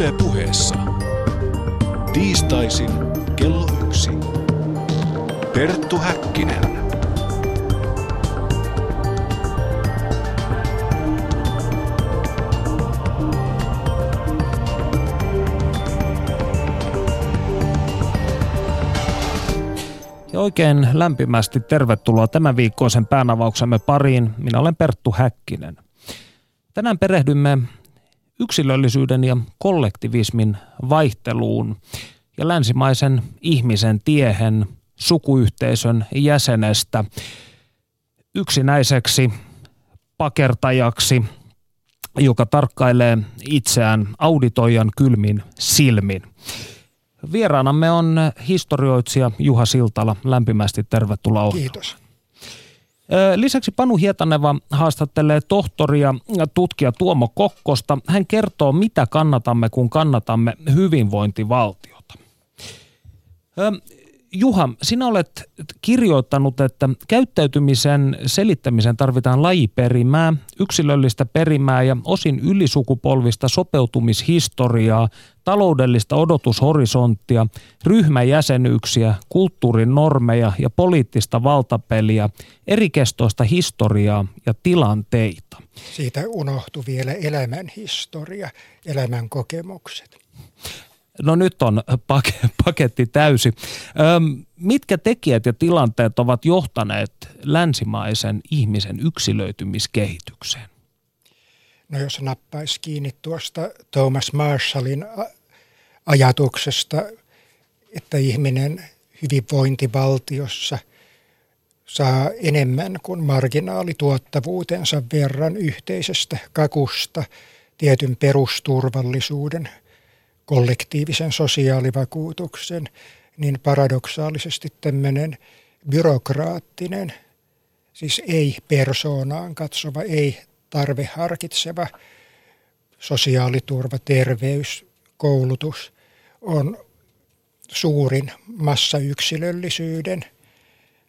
Yle puheessa. Tiistaisin kello yksi. Perttu Häkkinen. Ja oikein lämpimästi tervetuloa tämän viikkoisen päänavauksemme pariin. Minä olen Perttu Häkkinen. Tänään perehdymme yksilöllisyyden ja kollektivismin vaihteluun ja länsimaisen ihmisen tiehen sukuyhteisön jäsenestä yksinäiseksi pakertajaksi, joka tarkkailee itseään auditoijan kylmin silmin. Vieraanamme on historioitsija Juha Siltala. Lämpimästi tervetuloa. Kiitos. Lisäksi Panu Hietaneva haastattelee tohtoria tutkija Tuomo Kokkosta. Hän kertoo, mitä kannatamme, kun kannatamme hyvinvointivaltiota. Juha, sinä olet kirjoittanut, että käyttäytymisen selittämisen tarvitaan lajiperimää, yksilöllistä perimää ja osin ylisukupolvista sopeutumishistoriaa, taloudellista odotushorisonttia, ryhmäjäsenyyksiä, kulttuurin normeja ja poliittista valtapeliä, erikestoista historiaa ja tilanteita. Siitä unohtui vielä elämän historia, elämän kokemukset. No nyt on paketti täysi. Mitkä tekijät ja tilanteet ovat johtaneet länsimaisen ihmisen yksilöitymiskehitykseen? No jos nappaisi kiinni tuosta Thomas Marshallin ajatuksesta, että ihminen hyvinvointivaltiossa saa enemmän kuin marginaalituottavuutensa verran yhteisestä kakusta tietyn perusturvallisuuden – kollektiivisen sosiaalivakuutuksen, niin paradoksaalisesti tämmöinen byrokraattinen, siis ei persoonaan katsova, ei tarveharkitseva sosiaaliturva, terveys, koulutus on suurin massayksilöllisyyden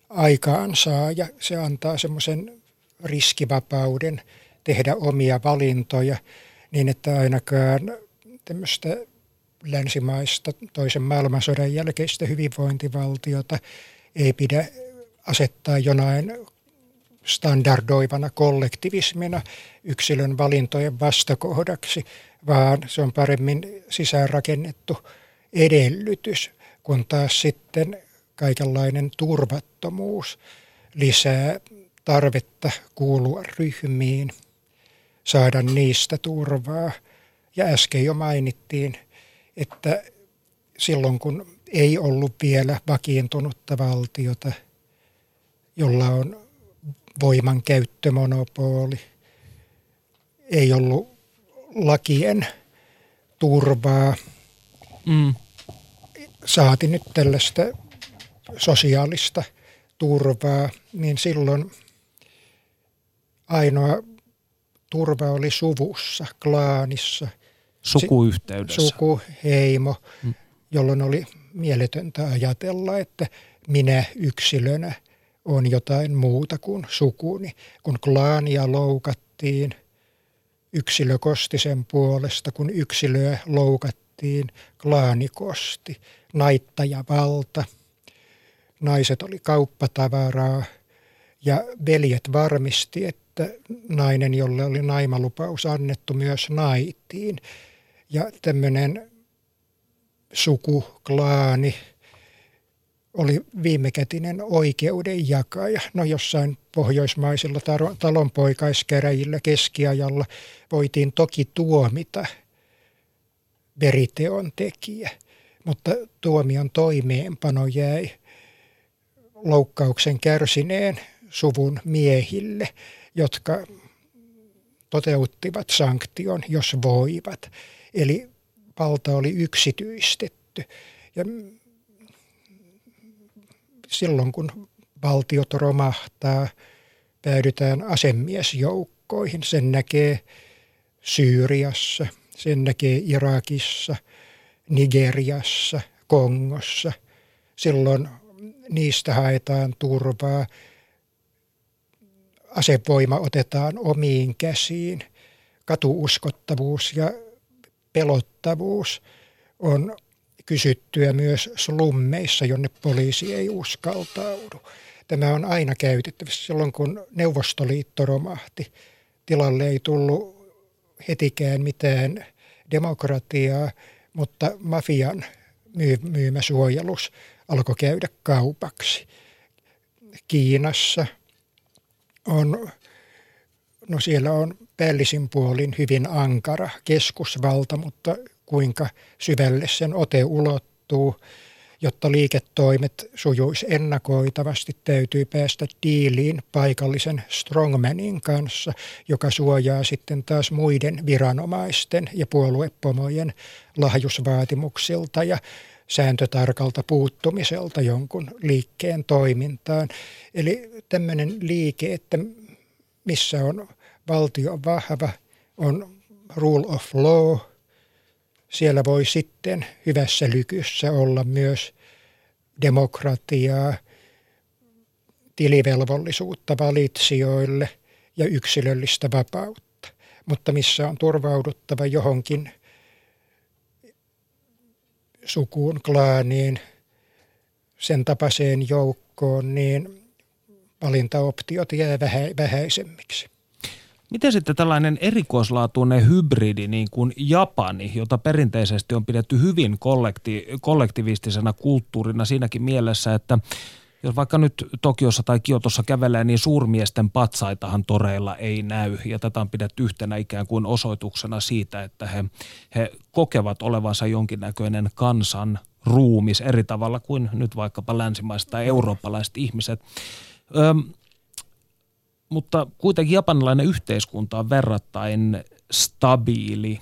aikaansaaja. Se antaa semmoisen riskivapauden tehdä omia valintoja niin, että ainakaan tämmöistä länsimaista toisen maailmansodan jälkeistä hyvinvointivaltiota ei pidä asettaa jonain standardoivana kollektivismina yksilön valintojen vastakohdaksi, vaan se on paremmin sisäänrakennettu edellytys, kun taas sitten kaikenlainen turvattomuus lisää tarvetta kuulua ryhmiin, saada niistä turvaa. Ja äsken jo mainittiin – että silloin kun ei ollut vielä vakiintunutta valtiota, jolla on voiman käyttömonopoli, ei ollut lakien turvaa, mm. saati nyt tällaista sosiaalista turvaa, niin silloin ainoa turva oli suvussa, klaanissa – Sukuyhteydessä. Suku, heimo, mm. jolloin oli mieletöntä ajatella, että minä yksilönä on jotain muuta kuin sukuni. Kun klaania loukattiin, yksilö kosti sen puolesta, kun yksilöä loukattiin, klaani kosti. Naittaja valta, naiset oli kauppatavaraa ja veljet varmisti, että nainen, jolle oli naimalupaus annettu, myös naitiin – ja tämmöinen suku, klaani oli viimekätinen oikeudenjakaja. No jossain pohjoismaisilla talonpoikaiskäräjillä keskiajalla voitiin toki tuomita veriteon tekijä, mutta tuomion toimeenpano jäi loukkauksen kärsineen suvun miehille, jotka toteuttivat sanktion, jos voivat. Eli valta oli yksityistetty. Ja silloin kun valtiot romahtaa, päädytään asemiesjoukkoihin. Sen näkee Syyriassa, sen näkee Irakissa, Nigeriassa, Kongossa. Silloin niistä haetaan turvaa. Asevoima otetaan omiin käsiin. Katuuskottavuus ja pelottavuus on kysyttyä myös slummeissa, jonne poliisi ei uskaltaudu. Tämä on aina käytettävissä. Silloin kun Neuvostoliitto romahti, tilalle ei tullut hetikään mitään demokratiaa, mutta mafian myymä suojelus alkoi käydä kaupaksi. Kiinassa on, no siellä on päällisin puolin hyvin ankara keskusvalta, mutta kuinka syvälle sen ote ulottuu, jotta liiketoimet sujuisi ennakoitavasti, täytyy päästä diiliin paikallisen strongmanin kanssa, joka suojaa sitten taas muiden viranomaisten ja puoluepomojen lahjusvaatimuksilta ja sääntötarkalta puuttumiselta jonkun liikkeen toimintaan. Eli tämmöinen liike, että missä on valtio vahva, on rule of law. Siellä voi sitten hyvässä lykyssä olla myös demokratiaa, tilivelvollisuutta valitsijoille ja yksilöllistä vapautta. Mutta missä on turvauduttava johonkin sukuun, klaaniin, sen tapaiseen joukkoon, niin valintaoptiot jää vähäisemmiksi. Miten sitten tällainen erikoislaatuinen hybridi niin kuin Japani, jota perinteisesti on pidetty hyvin kollekti, kollektivistisena kulttuurina siinäkin mielessä, että jos vaikka nyt Tokiossa tai Kiotossa kävelee, niin suurmiesten patsaitahan toreilla ei näy. Ja tätä on pidetty yhtenä ikään kuin osoituksena siitä, että he, he kokevat olevansa jonkinnäköinen kansan ruumis eri tavalla kuin nyt vaikkapa länsimaiset tai eurooppalaiset ihmiset. Öm, mutta kuitenkin japanilainen yhteiskunta on verrattain stabiili,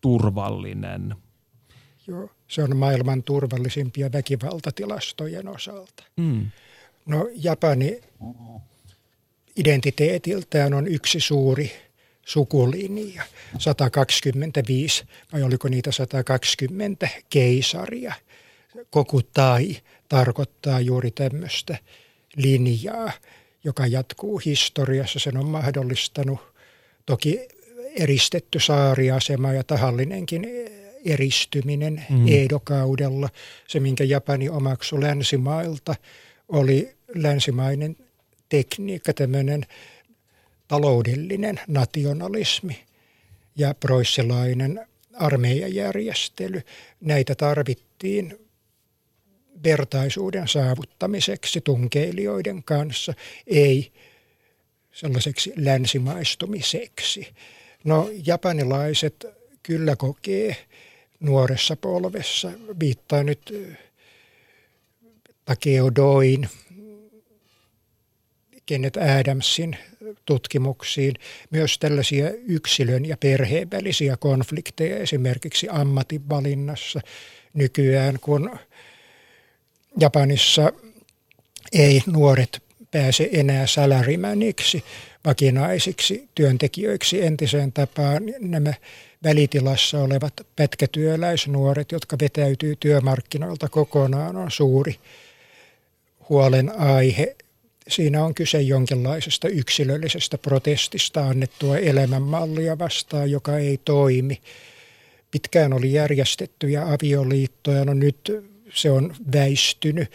turvallinen. Joo, se on maailman turvallisimpia väkivaltatilastojen osalta. Mm. No Japani identiteetiltään on yksi suuri sukulinja, 125 vai oliko niitä 120 keisaria. Koku tai tarkoittaa juuri tämmöistä linjaa joka jatkuu historiassa. Sen on mahdollistanut toki eristetty saariasema ja tahallinenkin eristyminen mm. Eedokaudella. Se, minkä Japani omaksui länsimailta, oli länsimainen tekniikka, tämmöinen taloudellinen nationalismi ja proissilainen armeijajärjestely. Näitä tarvittiin vertaisuuden saavuttamiseksi tunkeilijoiden kanssa, ei sellaiseksi länsimaistumiseksi. No japanilaiset kyllä kokee nuoressa polvessa, viittaa nyt Takeo Doin, Kenneth Adamsin tutkimuksiin myös tällaisia yksilön ja perheen välisiä konflikteja esimerkiksi ammatinvalinnassa nykyään, kun Japanissa ei nuoret pääse enää salarimäniksi, vakinaisiksi työntekijöiksi entiseen tapaan. Nämä välitilassa olevat pätkätyöläisnuoret, jotka vetäytyy työmarkkinoilta kokonaan, on suuri huolenaihe. Siinä on kyse jonkinlaisesta yksilöllisestä protestista annettua elämänmallia vastaan, joka ei toimi. Pitkään oli järjestettyjä avioliittoja, no nyt se on väistynyt.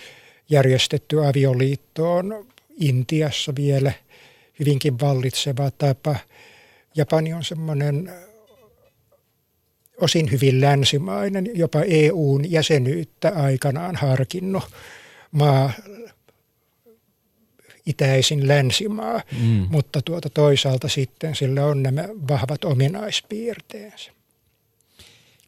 Järjestetty avioliitto on Intiassa vielä hyvinkin vallitseva tapa. Japani on semmoinen osin hyvin länsimainen, jopa EUn jäsenyyttä aikanaan harkinnut maa, itäisin länsimaa, mm. mutta tuota toisaalta sitten sillä on nämä vahvat ominaispiirteensä.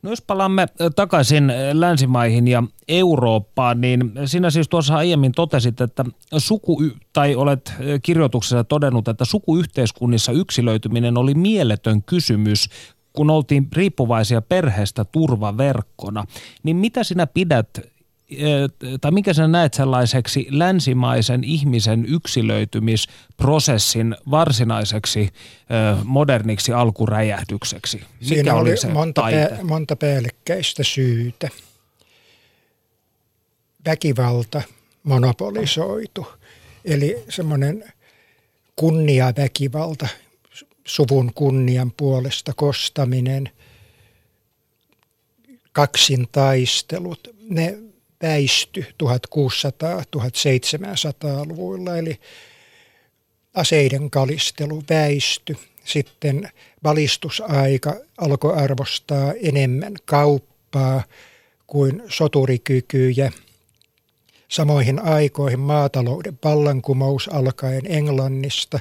No jos palaamme takaisin länsimaihin ja Eurooppaan, niin sinä siis tuossa aiemmin totesit, että suku, tai olet kirjoituksessa todennut, että sukuyhteiskunnissa yksilöityminen oli mieletön kysymys, kun oltiin riippuvaisia perheestä turvaverkkona. Niin mitä sinä pidät tai mikä sä näet sellaiseksi länsimaisen ihmisen yksilöitymisprosessin varsinaiseksi moderniksi alkuräjähdykseksi? Mikä Siinä oli, oli se monta, pää, monta päällekkäistä syytä. Väkivalta monopolisoitu, eli semmoinen kunniaväkivalta, suvun kunnian puolesta kostaminen, kaksintaistelut, ne väisty 1600-1700-luvuilla, eli aseiden kalistelu väisty. Sitten valistusaika alkoi arvostaa enemmän kauppaa kuin soturikykyjä. Samoihin aikoihin maatalouden vallankumous alkaen Englannista,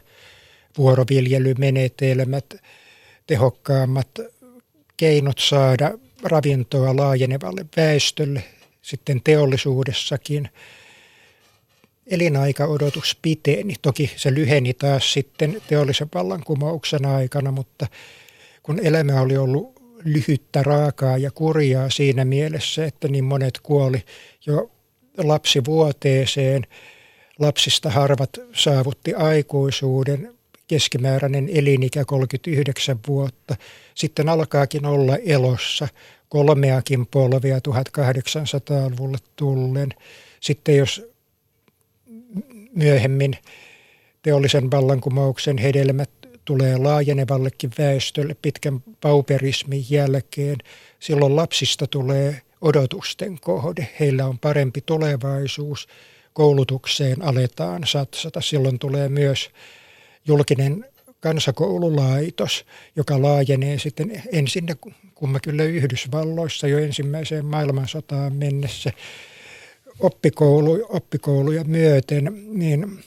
vuoroviljelymenetelmät, tehokkaammat keinot saada ravintoa laajenevalle väestölle, sitten teollisuudessakin elinaikaodotus piteni. Toki se lyheni taas sitten teollisen vallankumouksen aikana, mutta kun elämä oli ollut lyhyttä, raakaa ja kurjaa siinä mielessä, että niin monet kuoli jo lapsivuoteeseen. Lapsista harvat saavutti aikuisuuden, keskimääräinen elinikä 39 vuotta. Sitten alkaakin olla elossa kolmeakin polvea 1800-luvulle tullen. Sitten jos myöhemmin teollisen vallankumouksen hedelmät tulee laajenevallekin väestölle pitkän pauperismin jälkeen, silloin lapsista tulee odotusten kohde. Heillä on parempi tulevaisuus. Koulutukseen aletaan satsata. Silloin tulee myös julkinen kansakoululaitos, joka laajenee sitten ensin kumma kyllä Yhdysvalloissa jo ensimmäiseen maailmansotaan mennessä oppikoulu, oppikouluja myöten, niin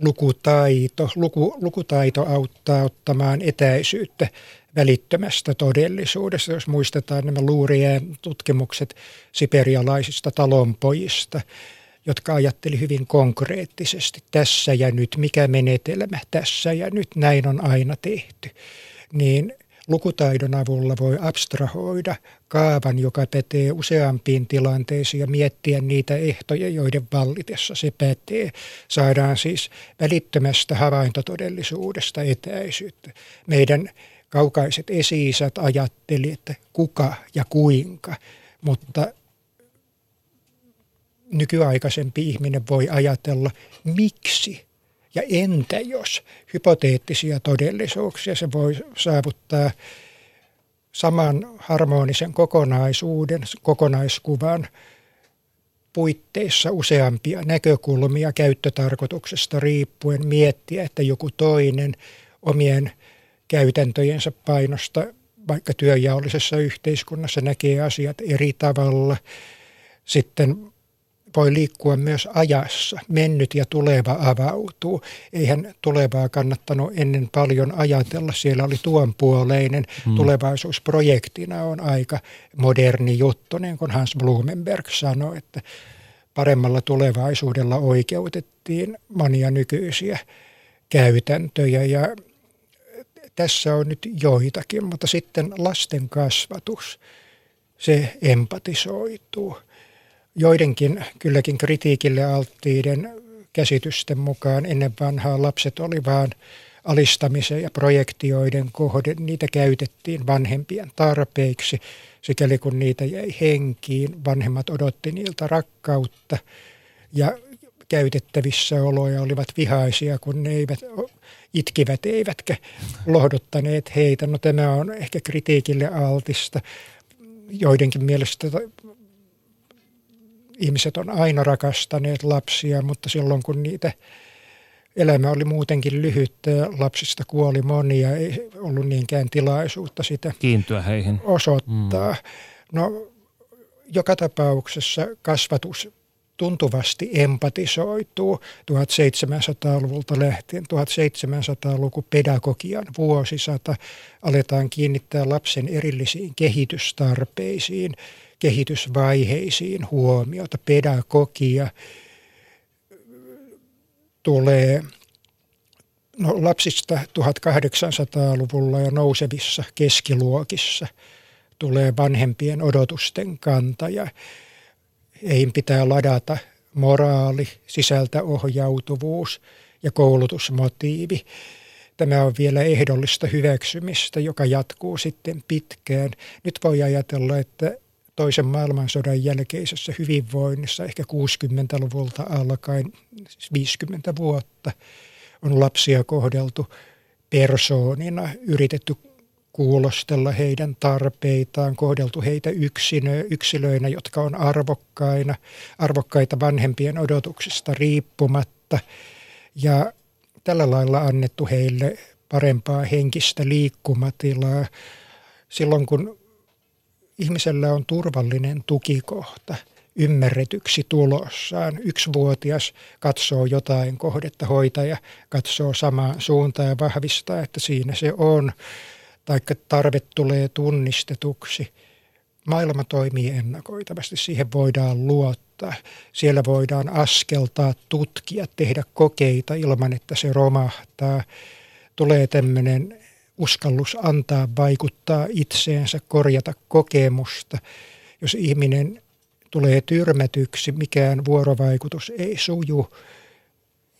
lukutaito, luku, lukutaito auttaa ottamaan etäisyyttä välittömästä todellisuudesta, jos muistetaan nämä luurien tutkimukset siperialaisista talonpojista, jotka ajatteli hyvin konkreettisesti tässä ja nyt, mikä menetelmä tässä ja nyt, näin on aina tehty, niin lukutaidon avulla voi abstrahoida kaavan, joka pätee useampiin tilanteisiin ja miettiä niitä ehtoja, joiden vallitessa se pätee. Saadaan siis välittömästä havaintotodellisuudesta etäisyyttä. Meidän kaukaiset esi-isät ajatteli, että kuka ja kuinka, mutta nykyaikaisempi ihminen voi ajatella, miksi ja entä jos hypoteettisia todellisuuksia se voi saavuttaa saman harmonisen kokonaisuuden, kokonaiskuvan puitteissa useampia näkökulmia käyttötarkoituksesta riippuen miettiä, että joku toinen omien käytäntöjensä painosta vaikka työjaollisessa yhteiskunnassa näkee asiat eri tavalla. Sitten voi liikkua myös ajassa. Mennyt ja tuleva avautuu. Eihän tulevaa kannattanut ennen paljon ajatella. Siellä oli tuonpuoleinen hmm. tulevaisuusprojektina on aika moderni juttu, niin kuin Hans Blumenberg sanoi, että paremmalla tulevaisuudella oikeutettiin monia nykyisiä käytäntöjä ja tässä on nyt joitakin, mutta sitten lasten kasvatus, se empatisoituu joidenkin kylläkin kritiikille alttiiden käsitysten mukaan ennen vanhaa lapset oli vain alistamisen ja projektioiden kohde. Niitä käytettiin vanhempien tarpeiksi, sikäli kun niitä jäi henkiin. Vanhemmat odotti niiltä rakkautta ja käytettävissä oloja olivat vihaisia, kun ne eivät itkivät eivätkä lohduttaneet heitä. No tämä on ehkä kritiikille altista. Joidenkin mielestä ihmiset on aina rakastaneet lapsia, mutta silloin kun niitä elämä oli muutenkin lyhyt, lapsista kuoli monia, ei ollut niinkään tilaisuutta sitä Kiintyä heihin. osoittaa. Mm. No joka tapauksessa kasvatus tuntuvasti empatisoituu 1700-luvulta lähtien. 1700-luku pedagogian vuosisata aletaan kiinnittää lapsen erillisiin kehitystarpeisiin – kehitysvaiheisiin huomiota. Pedagogia tulee no, lapsista 1800-luvulla ja nousevissa keskiluokissa tulee vanhempien odotusten kantaja. Heihin pitää ladata moraali, sisältäohjautuvuus ja koulutusmotiivi. Tämä on vielä ehdollista hyväksymistä, joka jatkuu sitten pitkään. Nyt voi ajatella, että toisen maailmansodan jälkeisessä hyvinvoinnissa ehkä 60-luvulta alkaen, siis 50 vuotta, on lapsia kohdeltu persoonina, yritetty kuulostella heidän tarpeitaan, kohdeltu heitä yksinö, yksilöinä, jotka on arvokkaina, arvokkaita vanhempien odotuksista riippumatta. Ja tällä lailla annettu heille parempaa henkistä liikkumatilaa silloin, kun ihmisellä on turvallinen tukikohta ymmärretyksi tulossaan. Yksivuotias katsoo jotain kohdetta, hoitaja katsoo samaan suuntaan ja vahvistaa, että siinä se on, taikka tarve tulee tunnistetuksi. Maailma toimii ennakoitavasti, siihen voidaan luottaa. Siellä voidaan askeltaa, tutkia, tehdä kokeita ilman, että se romahtaa. Tulee tämmöinen uskallus antaa vaikuttaa itseensä, korjata kokemusta. Jos ihminen tulee tyrmätyksi, mikään vuorovaikutus ei suju,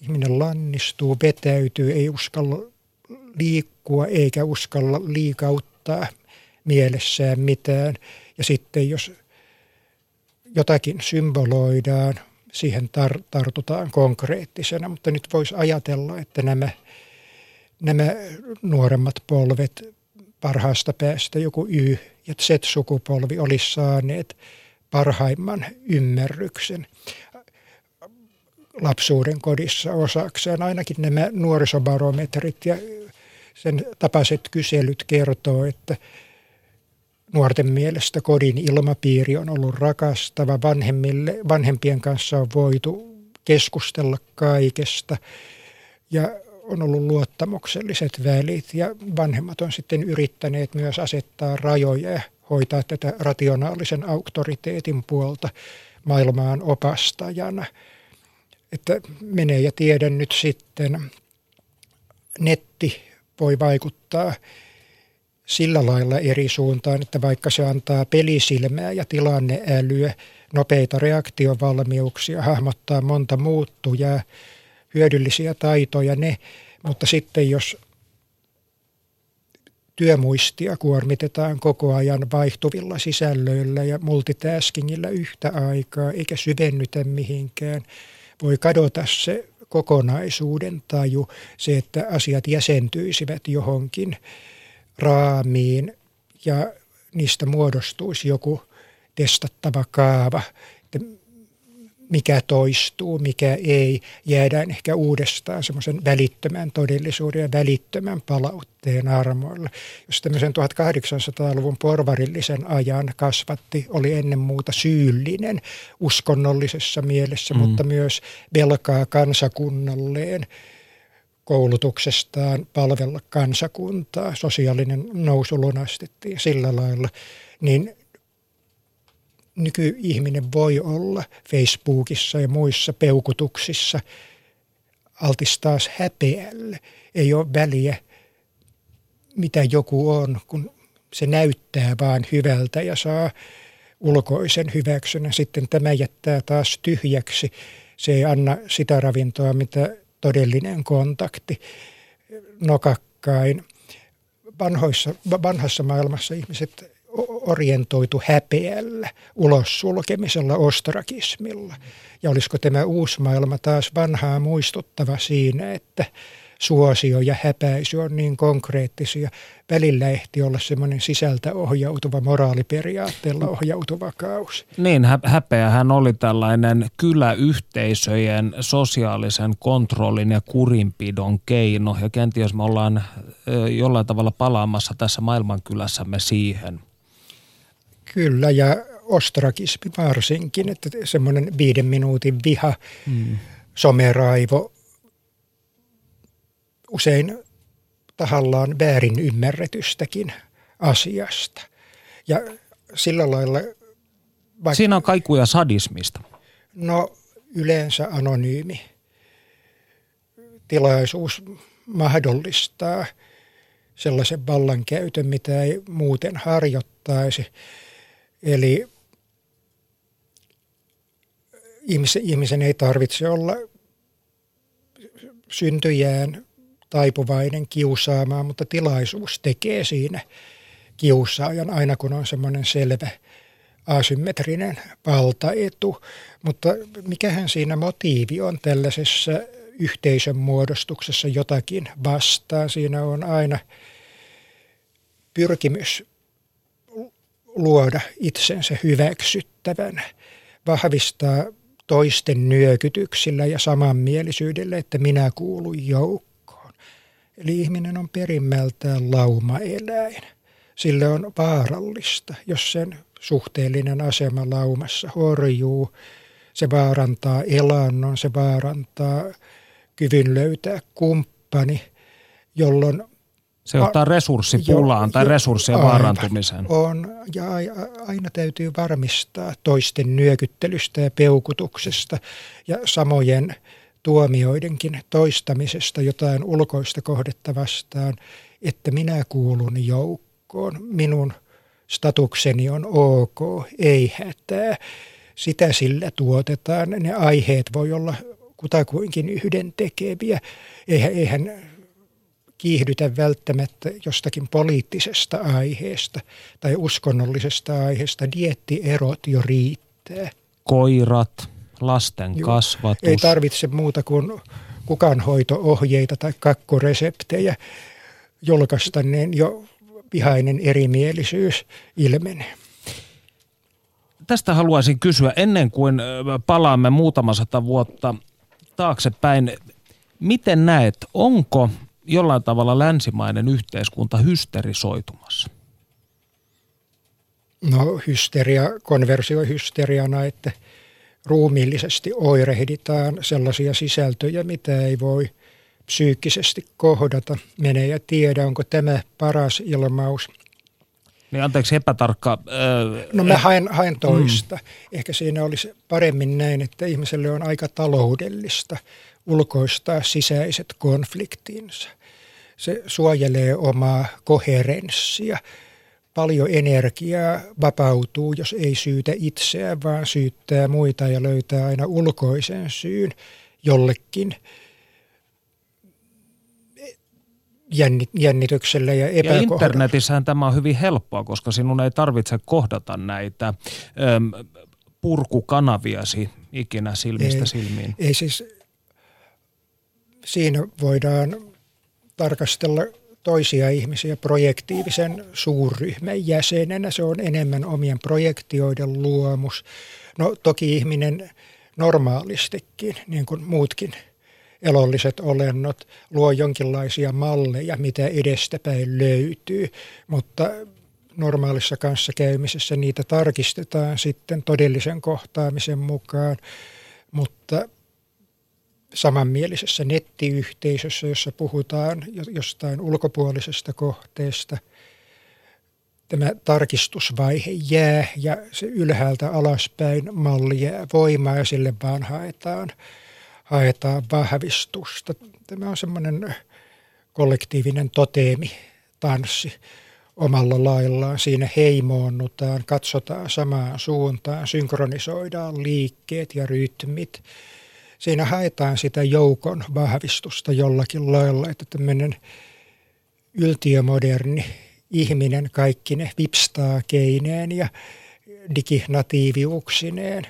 ihminen lannistuu, vetäytyy, ei uskalla liikkua eikä uskalla liikauttaa mielessään mitään. Ja sitten jos jotakin symboloidaan, siihen tar- tartutaan konkreettisena, mutta nyt voisi ajatella, että nämä – nämä nuoremmat polvet parhaasta päästä, joku Y- ja Z-sukupolvi olisi saaneet parhaimman ymmärryksen lapsuuden kodissa osakseen. Ainakin nämä nuorisobarometrit ja sen tapaiset kyselyt kertoo, että nuorten mielestä kodin ilmapiiri on ollut rakastava, vanhemmille, vanhempien kanssa on voitu keskustella kaikesta ja on ollut luottamukselliset välit ja vanhemmat on sitten yrittäneet myös asettaa rajoja ja hoitaa tätä rationaalisen auktoriteetin puolta maailmaan opastajana. Että menee ja tiedän nyt sitten, netti voi vaikuttaa sillä lailla eri suuntaan, että vaikka se antaa pelisilmää ja tilanneälyä, nopeita reaktiovalmiuksia, hahmottaa monta muuttujaa, hyödyllisiä taitoja ne, mutta sitten jos työmuistia kuormitetaan koko ajan vaihtuvilla sisällöillä ja multitaskingilla yhtä aikaa, eikä syvennytä mihinkään, voi kadota se kokonaisuuden taju, se, että asiat jäsentyisivät johonkin raamiin ja niistä muodostuisi joku testattava kaava, mikä toistuu, mikä ei. Jäädään ehkä uudestaan semmoisen välittömän todellisuuden ja välittömän palautteen armoilla. Jos tämmöisen 1800-luvun porvarillisen ajan kasvatti, oli ennen muuta syyllinen uskonnollisessa mielessä, mm. mutta myös velkaa kansakunnalleen koulutuksestaan palvella kansakuntaa. Sosiaalinen nousu lunastettiin sillä lailla. Niin nykyihminen voi olla Facebookissa ja muissa peukutuksissa altistaas häpeälle. Ei ole väliä, mitä joku on, kun se näyttää vaan hyvältä ja saa ulkoisen hyväksynnän. Sitten tämä jättää taas tyhjäksi. Se ei anna sitä ravintoa, mitä todellinen kontakti nokakkain. Vanhoissa, vanhassa maailmassa ihmiset orientoitu häpeällä, ulos sulkemisella, ostrakismilla. Ja olisiko tämä uusi maailma taas vanhaa muistuttava siinä, että suosio ja häpäisy on niin konkreettisia. Välillä ehti olla semmoinen sisältä ohjautuva, moraaliperiaatteella ohjautuva kausi. Niin, hä- häpeähän oli tällainen kyläyhteisöjen sosiaalisen kontrollin ja kurinpidon keino. Ja kenties me ollaan jollain tavalla palaamassa tässä maailmankylässämme siihen. Kyllä, ja ostrakismi varsinkin, että semmoinen viiden minuutin viha, mm. someraivo, usein tahallaan väärin ymmärretystäkin asiasta. Ja sillä lailla... Vaikka, Siinä on kaikuja sadismista. No yleensä anonyymi tilaisuus mahdollistaa sellaisen vallankäytön, mitä ei muuten harjoittaisi. Eli ihmisen, ihmisen ei tarvitse olla syntyjään taipuvainen kiusaamaan, mutta tilaisuus tekee siinä kiusaajan aina kun on semmoinen selvä asymmetrinen valtaetu. Mutta mikähän siinä motiivi on tällaisessa yhteisön muodostuksessa jotakin vastaan. Siinä on aina pyrkimys luoda itsensä hyväksyttävän, vahvistaa toisten nyökytyksillä ja samanmielisyydellä, että minä kuulun joukkoon. Eli ihminen on perimmältään laumaeläin. Sille on vaarallista, jos sen suhteellinen asema laumassa horjuu. Se vaarantaa elannon, se vaarantaa kyvyn löytää kumppani, jolloin se johtaa resurssipulaan jo, tai resurssien aivan, vaarantumiseen. On, ja aina täytyy varmistaa toisten nyökyttelystä ja peukutuksesta ja samojen tuomioidenkin toistamisesta jotain ulkoista kohdetta vastaan, että minä kuulun joukkoon, minun statukseni on ok, ei hätää. Sitä sillä tuotetaan. Ne aiheet voi olla kutakuinkin yhdentekeviä. Eihän, eihän kiihdytä välttämättä jostakin poliittisesta aiheesta tai uskonnollisesta aiheesta. Diettierot jo riittää. Koirat, lasten Joo, kasvatus. Ei tarvitse muuta kuin kukanhoito-ohjeita tai kakkoreseptejä julkaista, niin jo vihainen erimielisyys ilmenee. Tästä haluaisin kysyä ennen kuin palaamme muutama sata vuotta taaksepäin. Miten näet, onko jollain tavalla länsimainen yhteiskunta hysterisoitumassa? No hysteria, konversio hysteriana, että ruumiillisesti oirehditaan sellaisia sisältöjä, mitä ei voi psyykkisesti kohdata. Mene ja tiedä, onko tämä paras ilmaus. Niin anteeksi epätarkka. Öö, no mä haen, haen toista. Mm. Ehkä siinä olisi paremmin näin, että ihmiselle on aika taloudellista ulkoistaa sisäiset konfliktinsa. Se suojelee omaa koherenssia. Paljon energiaa vapautuu, jos ei syytä itseään, vaan syyttää muita ja löytää aina ulkoisen syyn jollekin jännitykselle ja epäkohdalla. Ja internetissähän tämä on hyvin helppoa, koska sinun ei tarvitse kohdata näitä äm, purkukanaviasi ikinä silmistä ei, silmiin. Ei siis, siinä voidaan tarkastella toisia ihmisiä projektiivisen suurryhmän jäsenenä. Se on enemmän omien projektioiden luomus. No toki ihminen normaalistikin, niin kuin muutkin elolliset olennot, luo jonkinlaisia malleja, mitä edestäpäin löytyy, mutta normaalissa kanssakäymisessä niitä tarkistetaan sitten todellisen kohtaamisen mukaan, mutta samanmielisessä nettiyhteisössä, jossa puhutaan jostain ulkopuolisesta kohteesta, tämä tarkistusvaihe jää ja se ylhäältä alaspäin malli jää voimaa ja sille vaan haetaan, haetaan vahvistusta. Tämä on semmoinen kollektiivinen toteemi, tanssi omalla laillaan. Siinä heimoonnutaan, katsotaan samaan suuntaan, synkronisoidaan liikkeet ja rytmit – siinä haetaan sitä joukon vahvistusta jollakin lailla, että tämmöinen yltiömoderni ihminen kaikki ne vipstaa keineen ja diginatiiviuksineen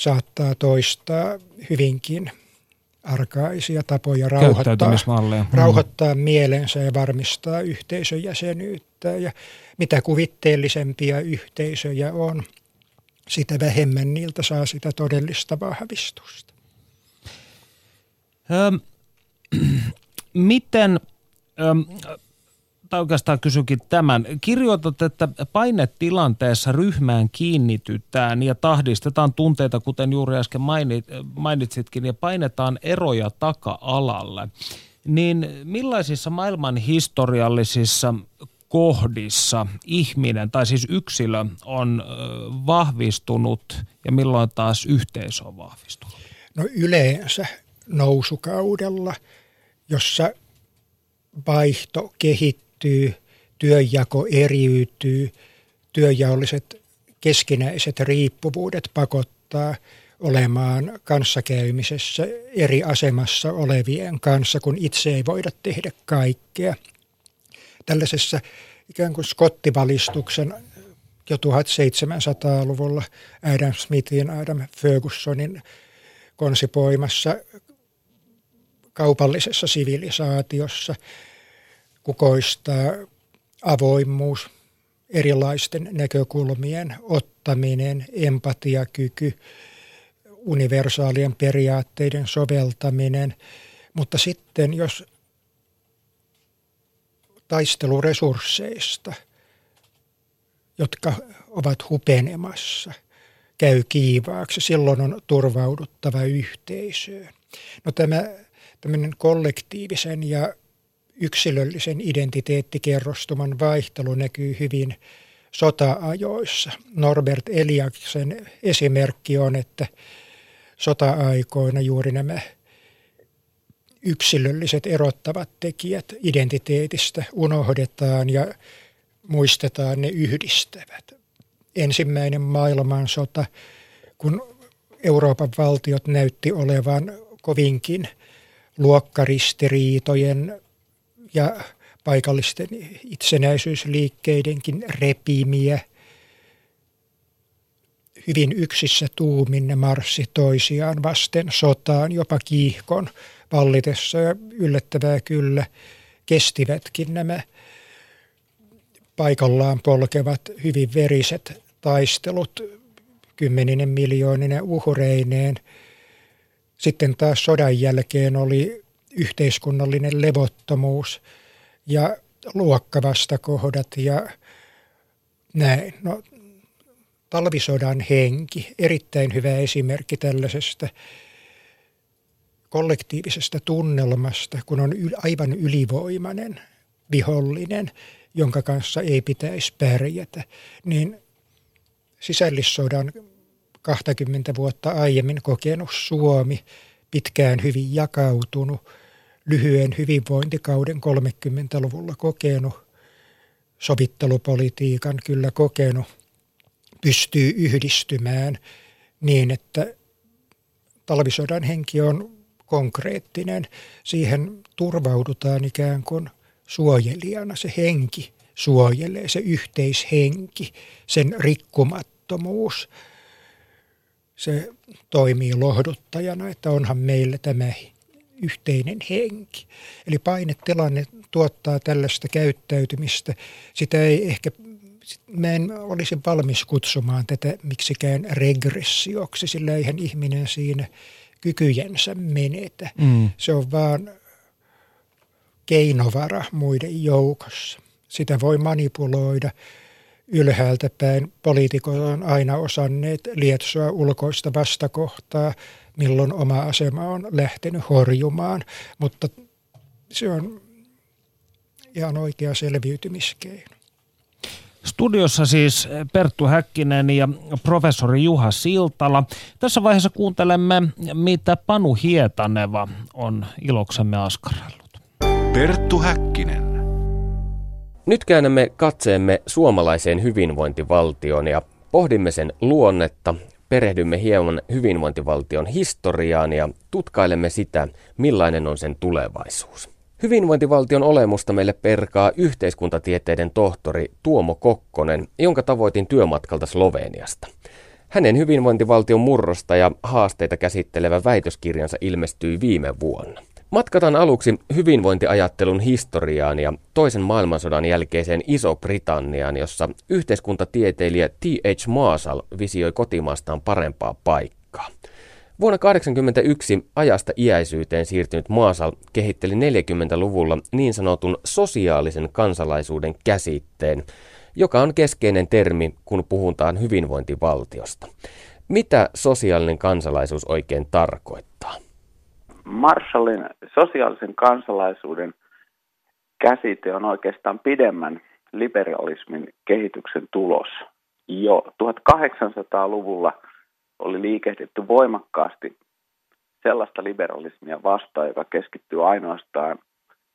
saattaa toistaa hyvinkin arkaisia tapoja rauhoittaa, mm. rauhoittaa mielensä ja varmistaa yhteisön jäsenyyttä. Ja mitä kuvitteellisempia yhteisöjä on, sitä vähemmän niiltä saa sitä todellista vahvistusta. Öm, miten, öm, tai oikeastaan kysykin tämän, kirjoitat, että painetilanteessa ryhmään kiinnitytään ja tahdistetaan tunteita, kuten juuri äsken mainitsitkin, ja painetaan eroja taka-alalle. Niin millaisissa maailman historiallisissa kohdissa ihminen tai siis yksilö on vahvistunut ja milloin taas yhteisö on vahvistunut? No yleensä nousukaudella, jossa vaihto kehittyy, työnjako eriytyy, työjaolliset keskinäiset riippuvuudet pakottaa olemaan kanssakäymisessä eri asemassa olevien kanssa, kun itse ei voida tehdä kaikkea. Tällaisessa ikään kuin skottivalistuksen jo 1700-luvulla Adam Smithin, Adam Fergusonin konsipoimassa kaupallisessa sivilisaatiossa kukoistaa avoimuus, erilaisten näkökulmien ottaminen, empatiakyky, universaalien periaatteiden soveltaminen. Mutta sitten jos taisteluresursseista, jotka ovat hupenemassa, käy kiivaaksi, silloin on turvauduttava yhteisöön. No tämä tämmöinen kollektiivisen ja yksilöllisen identiteettikerrostuman vaihtelu näkyy hyvin sota-ajoissa. Norbert Eliaksen esimerkki on, että sota-aikoina juuri nämä yksilölliset erottavat tekijät identiteetistä unohdetaan ja muistetaan ne yhdistävät. Ensimmäinen maailmansota, kun Euroopan valtiot näytti olevan kovinkin luokkaristiriitojen ja paikallisten itsenäisyysliikkeidenkin repimiä. Hyvin yksissä tuumin ne marssi toisiaan vasten sotaan, jopa kiihkon vallitessa ja yllättävää kyllä kestivätkin nämä paikallaan polkevat hyvin veriset taistelut kymmeninen miljooninen uhreineen. Sitten taas sodan jälkeen oli yhteiskunnallinen levottomuus ja luokkavastakohdat ja näin. No, talvisodan henki, erittäin hyvä esimerkki tällaisesta kollektiivisesta tunnelmasta, kun on aivan ylivoimainen vihollinen, jonka kanssa ei pitäisi pärjätä, niin sisällissodan 20 vuotta aiemmin kokenut Suomi, pitkään hyvin jakautunut, lyhyen hyvinvointikauden 30-luvulla kokenut, sovittelupolitiikan kyllä kokenut, pystyy yhdistymään niin, että talvisodan henki on konkreettinen. Siihen turvaudutaan ikään kuin suojelijana. Se henki suojelee, se yhteishenki, sen rikkumattomuus. Se toimii lohduttajana, että onhan meillä tämä yhteinen henki. Eli painetilanne tuottaa tällaista käyttäytymistä. Sitä ei ehkä, mä en olisi valmis kutsumaan tätä miksikään regressioksi, sillä eihän ihminen siinä kykyjensä menetä. Mm. Se on vaan keinovara muiden joukossa. Sitä voi manipuloida ylhäältä päin. Poliitikot on aina osanneet lietsoa ulkoista vastakohtaa – milloin oma asema on lähtenyt horjumaan, mutta se on ihan oikea selviytymiskeino. Studiossa siis Perttu Häkkinen ja professori Juha Siltala. Tässä vaiheessa kuuntelemme, mitä Panu Hietaneva on iloksemme askarellut. Perttu Häkkinen. Nyt käännämme katseemme suomalaiseen hyvinvointivaltioon ja pohdimme sen luonnetta, perehdymme hieman hyvinvointivaltion historiaan ja tutkailemme sitä, millainen on sen tulevaisuus. Hyvinvointivaltion olemusta meille perkaa yhteiskuntatieteiden tohtori Tuomo Kokkonen, jonka tavoitin työmatkalta Sloveniasta. Hänen hyvinvointivaltion murrosta ja haasteita käsittelevä väitöskirjansa ilmestyi viime vuonna. Matkataan aluksi hyvinvointiajattelun historiaan ja toisen maailmansodan jälkeiseen Iso-Britanniaan, jossa yhteiskuntatieteilijä T.H. Marshall visioi kotimaastaan parempaa paikkaa. Vuonna 1981 ajasta iäisyyteen siirtynyt Marshall kehitteli 40-luvulla niin sanotun sosiaalisen kansalaisuuden käsitteen, joka on keskeinen termi, kun puhutaan hyvinvointivaltiosta. Mitä sosiaalinen kansalaisuus oikein tarkoittaa? Marshallin sosiaalisen kansalaisuuden käsite on oikeastaan pidemmän liberalismin kehityksen tulos. Jo 1800-luvulla oli liikehditty voimakkaasti sellaista liberalismia vastaan, joka keskittyy ainoastaan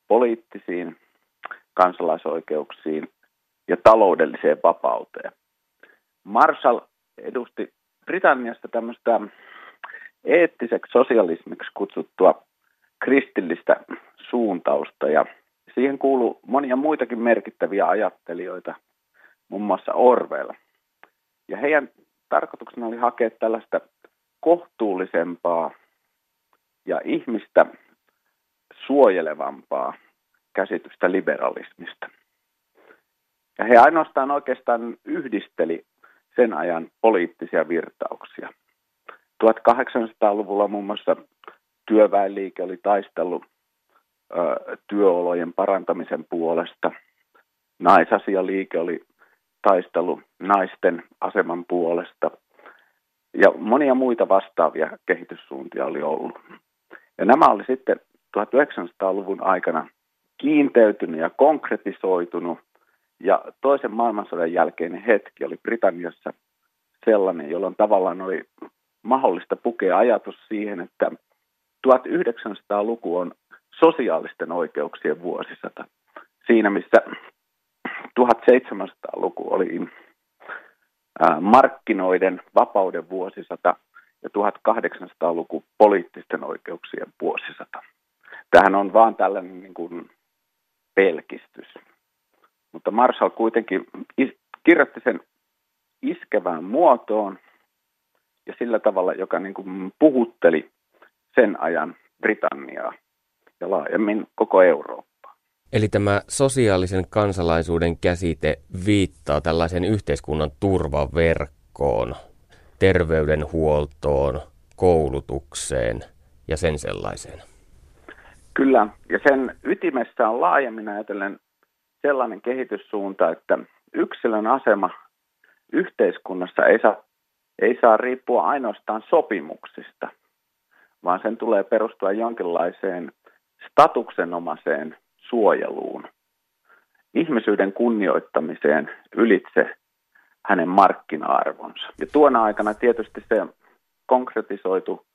poliittisiin kansalaisoikeuksiin ja taloudelliseen vapauteen. Marshall edusti Britanniasta tämmöistä eettiseksi sosialismiksi kutsuttua kristillistä suuntausta ja siihen kuuluu monia muitakin merkittäviä ajattelijoita, muun muassa Orwell. Ja heidän tarkoituksena oli hakea tällaista kohtuullisempaa ja ihmistä suojelevampaa käsitystä liberalismista. Ja he ainoastaan oikeastaan yhdisteli sen ajan poliittisia virtauksia. 1800-luvulla muun muassa työväenliike oli taistellut ö, työolojen parantamisen puolesta. Naisasialiike oli taistellut naisten aseman puolesta. Ja monia muita vastaavia kehityssuuntia oli ollut. Ja nämä oli sitten 1900-luvun aikana kiinteytynyt ja konkretisoitunut. Ja toisen maailmansodan jälkeinen hetki oli Britanniassa sellainen, jolloin tavallaan oli mahdollista pukea ajatus siihen, että 1900-luku on sosiaalisten oikeuksien vuosisata. Siinä missä 1700-luku oli markkinoiden vapauden vuosisata ja 1800-luku poliittisten oikeuksien vuosisata. Tähän on vaan tällainen niin kuin pelkistys. Mutta Marshall kuitenkin kirjoitti sen iskevään muotoon ja sillä tavalla, joka niin kuin puhutteli sen ajan Britanniaa ja laajemmin koko Eurooppaa. Eli tämä sosiaalisen kansalaisuuden käsite viittaa tällaisen yhteiskunnan turvaverkkoon, terveydenhuoltoon, koulutukseen ja sen sellaiseen. Kyllä, ja sen ytimessä on laajemmin ajatellen sellainen kehityssuunta, että yksilön asema yhteiskunnassa ei saa, ei saa riippua ainoastaan sopimuksista, vaan sen tulee perustua jonkinlaiseen statuksenomaiseen suojeluun, ihmisyyden kunnioittamiseen ylitse hänen markkina-arvonsa. Ja tuona aikana tietysti se konkretisoitu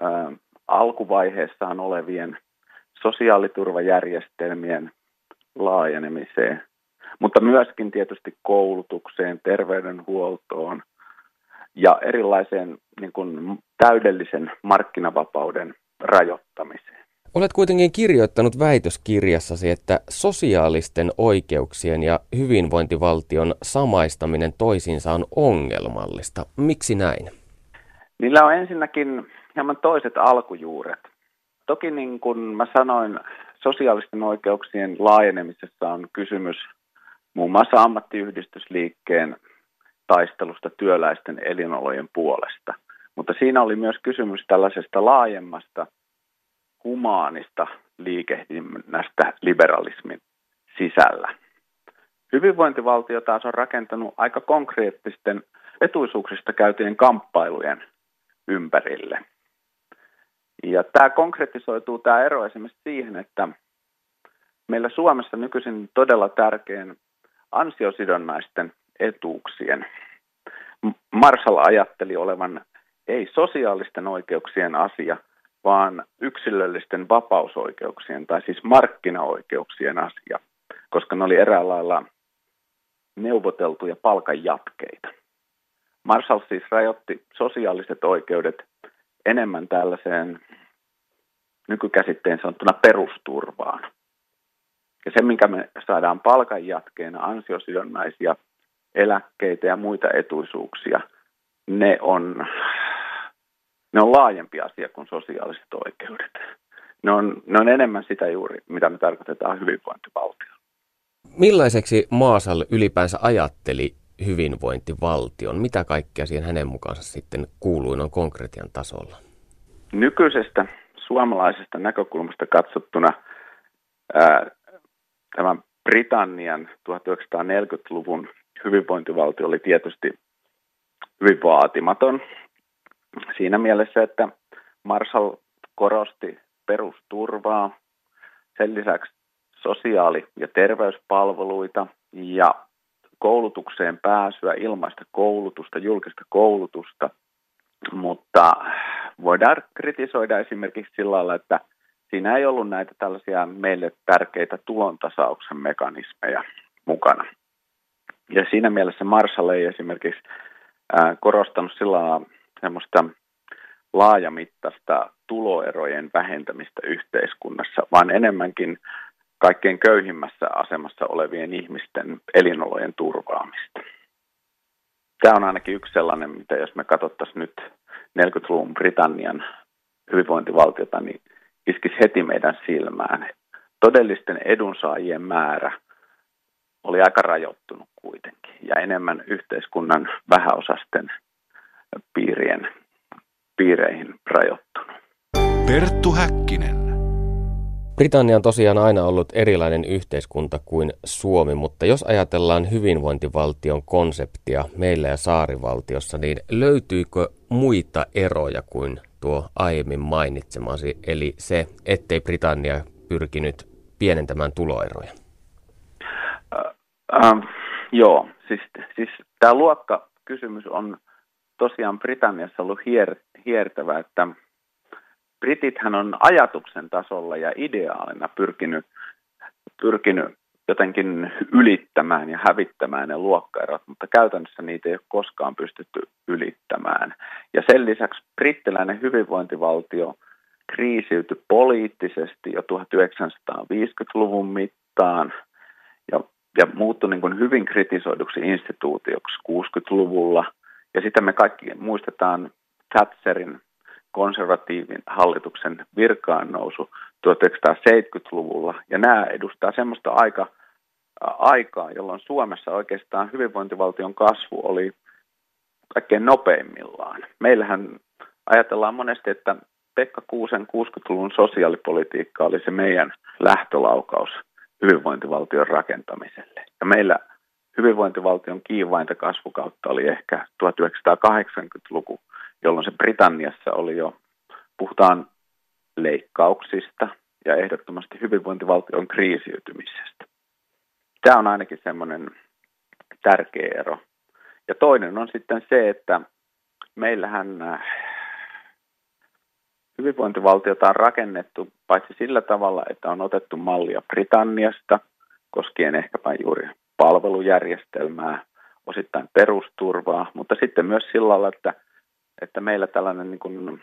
ää, alkuvaiheessaan olevien sosiaaliturvajärjestelmien laajenemiseen, mutta myöskin tietysti koulutukseen, terveydenhuoltoon ja erilaiseen niin kuin, täydellisen markkinavapauden rajoittamiseen. Olet kuitenkin kirjoittanut väitöskirjassasi, että sosiaalisten oikeuksien ja hyvinvointivaltion samaistaminen toisiinsa on ongelmallista. Miksi näin? Niillä on ensinnäkin hieman toiset alkujuuret. Toki niin kuin mä sanoin, sosiaalisten oikeuksien laajenemisessa on kysymys muun muassa ammattiyhdistysliikkeen taistelusta työläisten elinolojen puolesta. Mutta siinä oli myös kysymys tällaisesta laajemmasta humaanista liikehdinnästä liberalismin sisällä. Hyvinvointivaltio taas on rakentanut aika konkreettisten etuisuuksista käytyjen kamppailujen ympärille. Ja tämä konkretisoituu tämä ero esimerkiksi siihen, että meillä Suomessa nykyisin todella tärkeän ansiosidonnaisten etuuksien Marshall ajatteli olevan ei sosiaalisten oikeuksien asia, vaan yksilöllisten vapausoikeuksien tai siis markkinaoikeuksien asia, koska ne oli eräällä lailla neuvoteltuja palkan jatkeita. Marshall siis rajoitti sosiaaliset oikeudet enemmän tällaiseen nykykäsitteen sanottuna perusturvaan. Ja se, minkä me saadaan palkan jatkeena, ansiosidonnaisia eläkkeitä ja muita etuisuuksia, ne on, ne on laajempi asia kuin sosiaaliset oikeudet. Ne on, ne on enemmän sitä juuri, mitä me tarkoitetaan hyvinvointivaltiolla. Millaiseksi Maasal ylipäänsä ajatteli hyvinvointivaltion? Mitä kaikkea siihen hänen mukaansa sitten kuului noin konkretian tasolla? Nykyisestä suomalaisesta näkökulmasta katsottuna ää, tämä Britannian 1940-luvun hyvinvointivaltio oli tietysti hyvin vaatimaton siinä mielessä, että Marshall korosti perusturvaa, sen lisäksi sosiaali- ja terveyspalveluita ja koulutukseen pääsyä, ilmaista koulutusta, julkista koulutusta, mutta voidaan kritisoida esimerkiksi sillä lailla, että siinä ei ollut näitä tällaisia meille tärkeitä tulontasauksen mekanismeja mukana. Ja siinä mielessä Marshall ei esimerkiksi korostanut sillä semmoista laajamittaista tuloerojen vähentämistä yhteiskunnassa, vaan enemmänkin kaikkein köyhimmässä asemassa olevien ihmisten elinolojen turvaamista. Tämä on ainakin yksi sellainen, mitä jos me katsottaisiin nyt 40-luvun Britannian hyvinvointivaltiota, niin iskisi heti meidän silmään. Todellisten edunsaajien määrä oli aika rajoittunut kuitenkin ja enemmän yhteiskunnan vähäosasten piirien, piireihin rajoittunut. Perttu Häkkinen. Britannia on tosiaan aina ollut erilainen yhteiskunta kuin Suomi, mutta jos ajatellaan hyvinvointivaltion konseptia meillä ja saarivaltiossa, niin löytyykö muita eroja kuin tuo aiemmin mainitsemasi, eli se, ettei Britannia pyrkinyt pienentämään tuloeroja? Äh, äh, joo, siis, siis tämä luokkakysymys on tosiaan Britanniassa ollut hier, hiertävä, että Britithän on ajatuksen tasolla ja ideaalina pyrkinyt, pyrkinyt jotenkin ylittämään ja hävittämään ne luokkaerot, mutta käytännössä niitä ei ole koskaan pystytty ylittämään. Ja sen lisäksi brittiläinen hyvinvointivaltio kriisiytyi poliittisesti jo 1950-luvun mittaan ja, ja muuttui niin kuin hyvin kritisoiduksi instituutioksi 60-luvulla. Ja sitten me kaikki muistetaan Thatcherin konservatiivin hallituksen virkaan nousu 1970-luvulla. Ja nämä edustaa semmoista aika, aikaa, jolloin Suomessa oikeastaan hyvinvointivaltion kasvu oli kaikkein nopeimmillaan. Meillähän ajatellaan monesti, että Pekka Kuusen 60-luvun sosiaalipolitiikka oli se meidän lähtölaukaus hyvinvointivaltion rakentamiselle. Ja meillä hyvinvointivaltion kiivainta kasvukautta oli ehkä 1980-luku, jolloin se Britanniassa oli jo, puhutaan leikkauksista ja ehdottomasti hyvinvointivaltion kriisiytymisestä. Tämä on ainakin semmoinen tärkeä ero. Ja toinen on sitten se, että meillähän äh, hyvinvointivaltiota on rakennettu paitsi sillä tavalla, että on otettu mallia Britanniasta, koskien ehkäpä juuri palvelujärjestelmää, osittain perusturvaa, mutta sitten myös sillä lailla, että että meillä tällainen niin kuin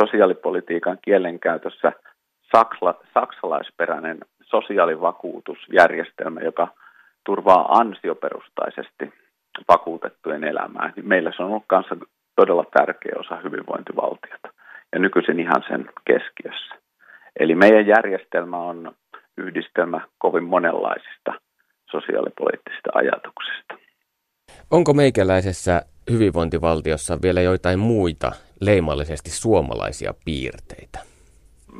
sosiaalipolitiikan kielenkäytössä saksla, saksalaisperäinen sosiaalivakuutusjärjestelmä, joka turvaa ansioperustaisesti vakuutettujen elämää, niin meillä se on ollut kanssa todella tärkeä osa hyvinvointivaltiota ja nykyisin ihan sen keskiössä. Eli meidän järjestelmä on yhdistelmä kovin monenlaisista sosiaalipoliittisista ajatuksista. Onko meikäläisessä hyvinvointivaltiossa vielä joitain muita leimallisesti suomalaisia piirteitä?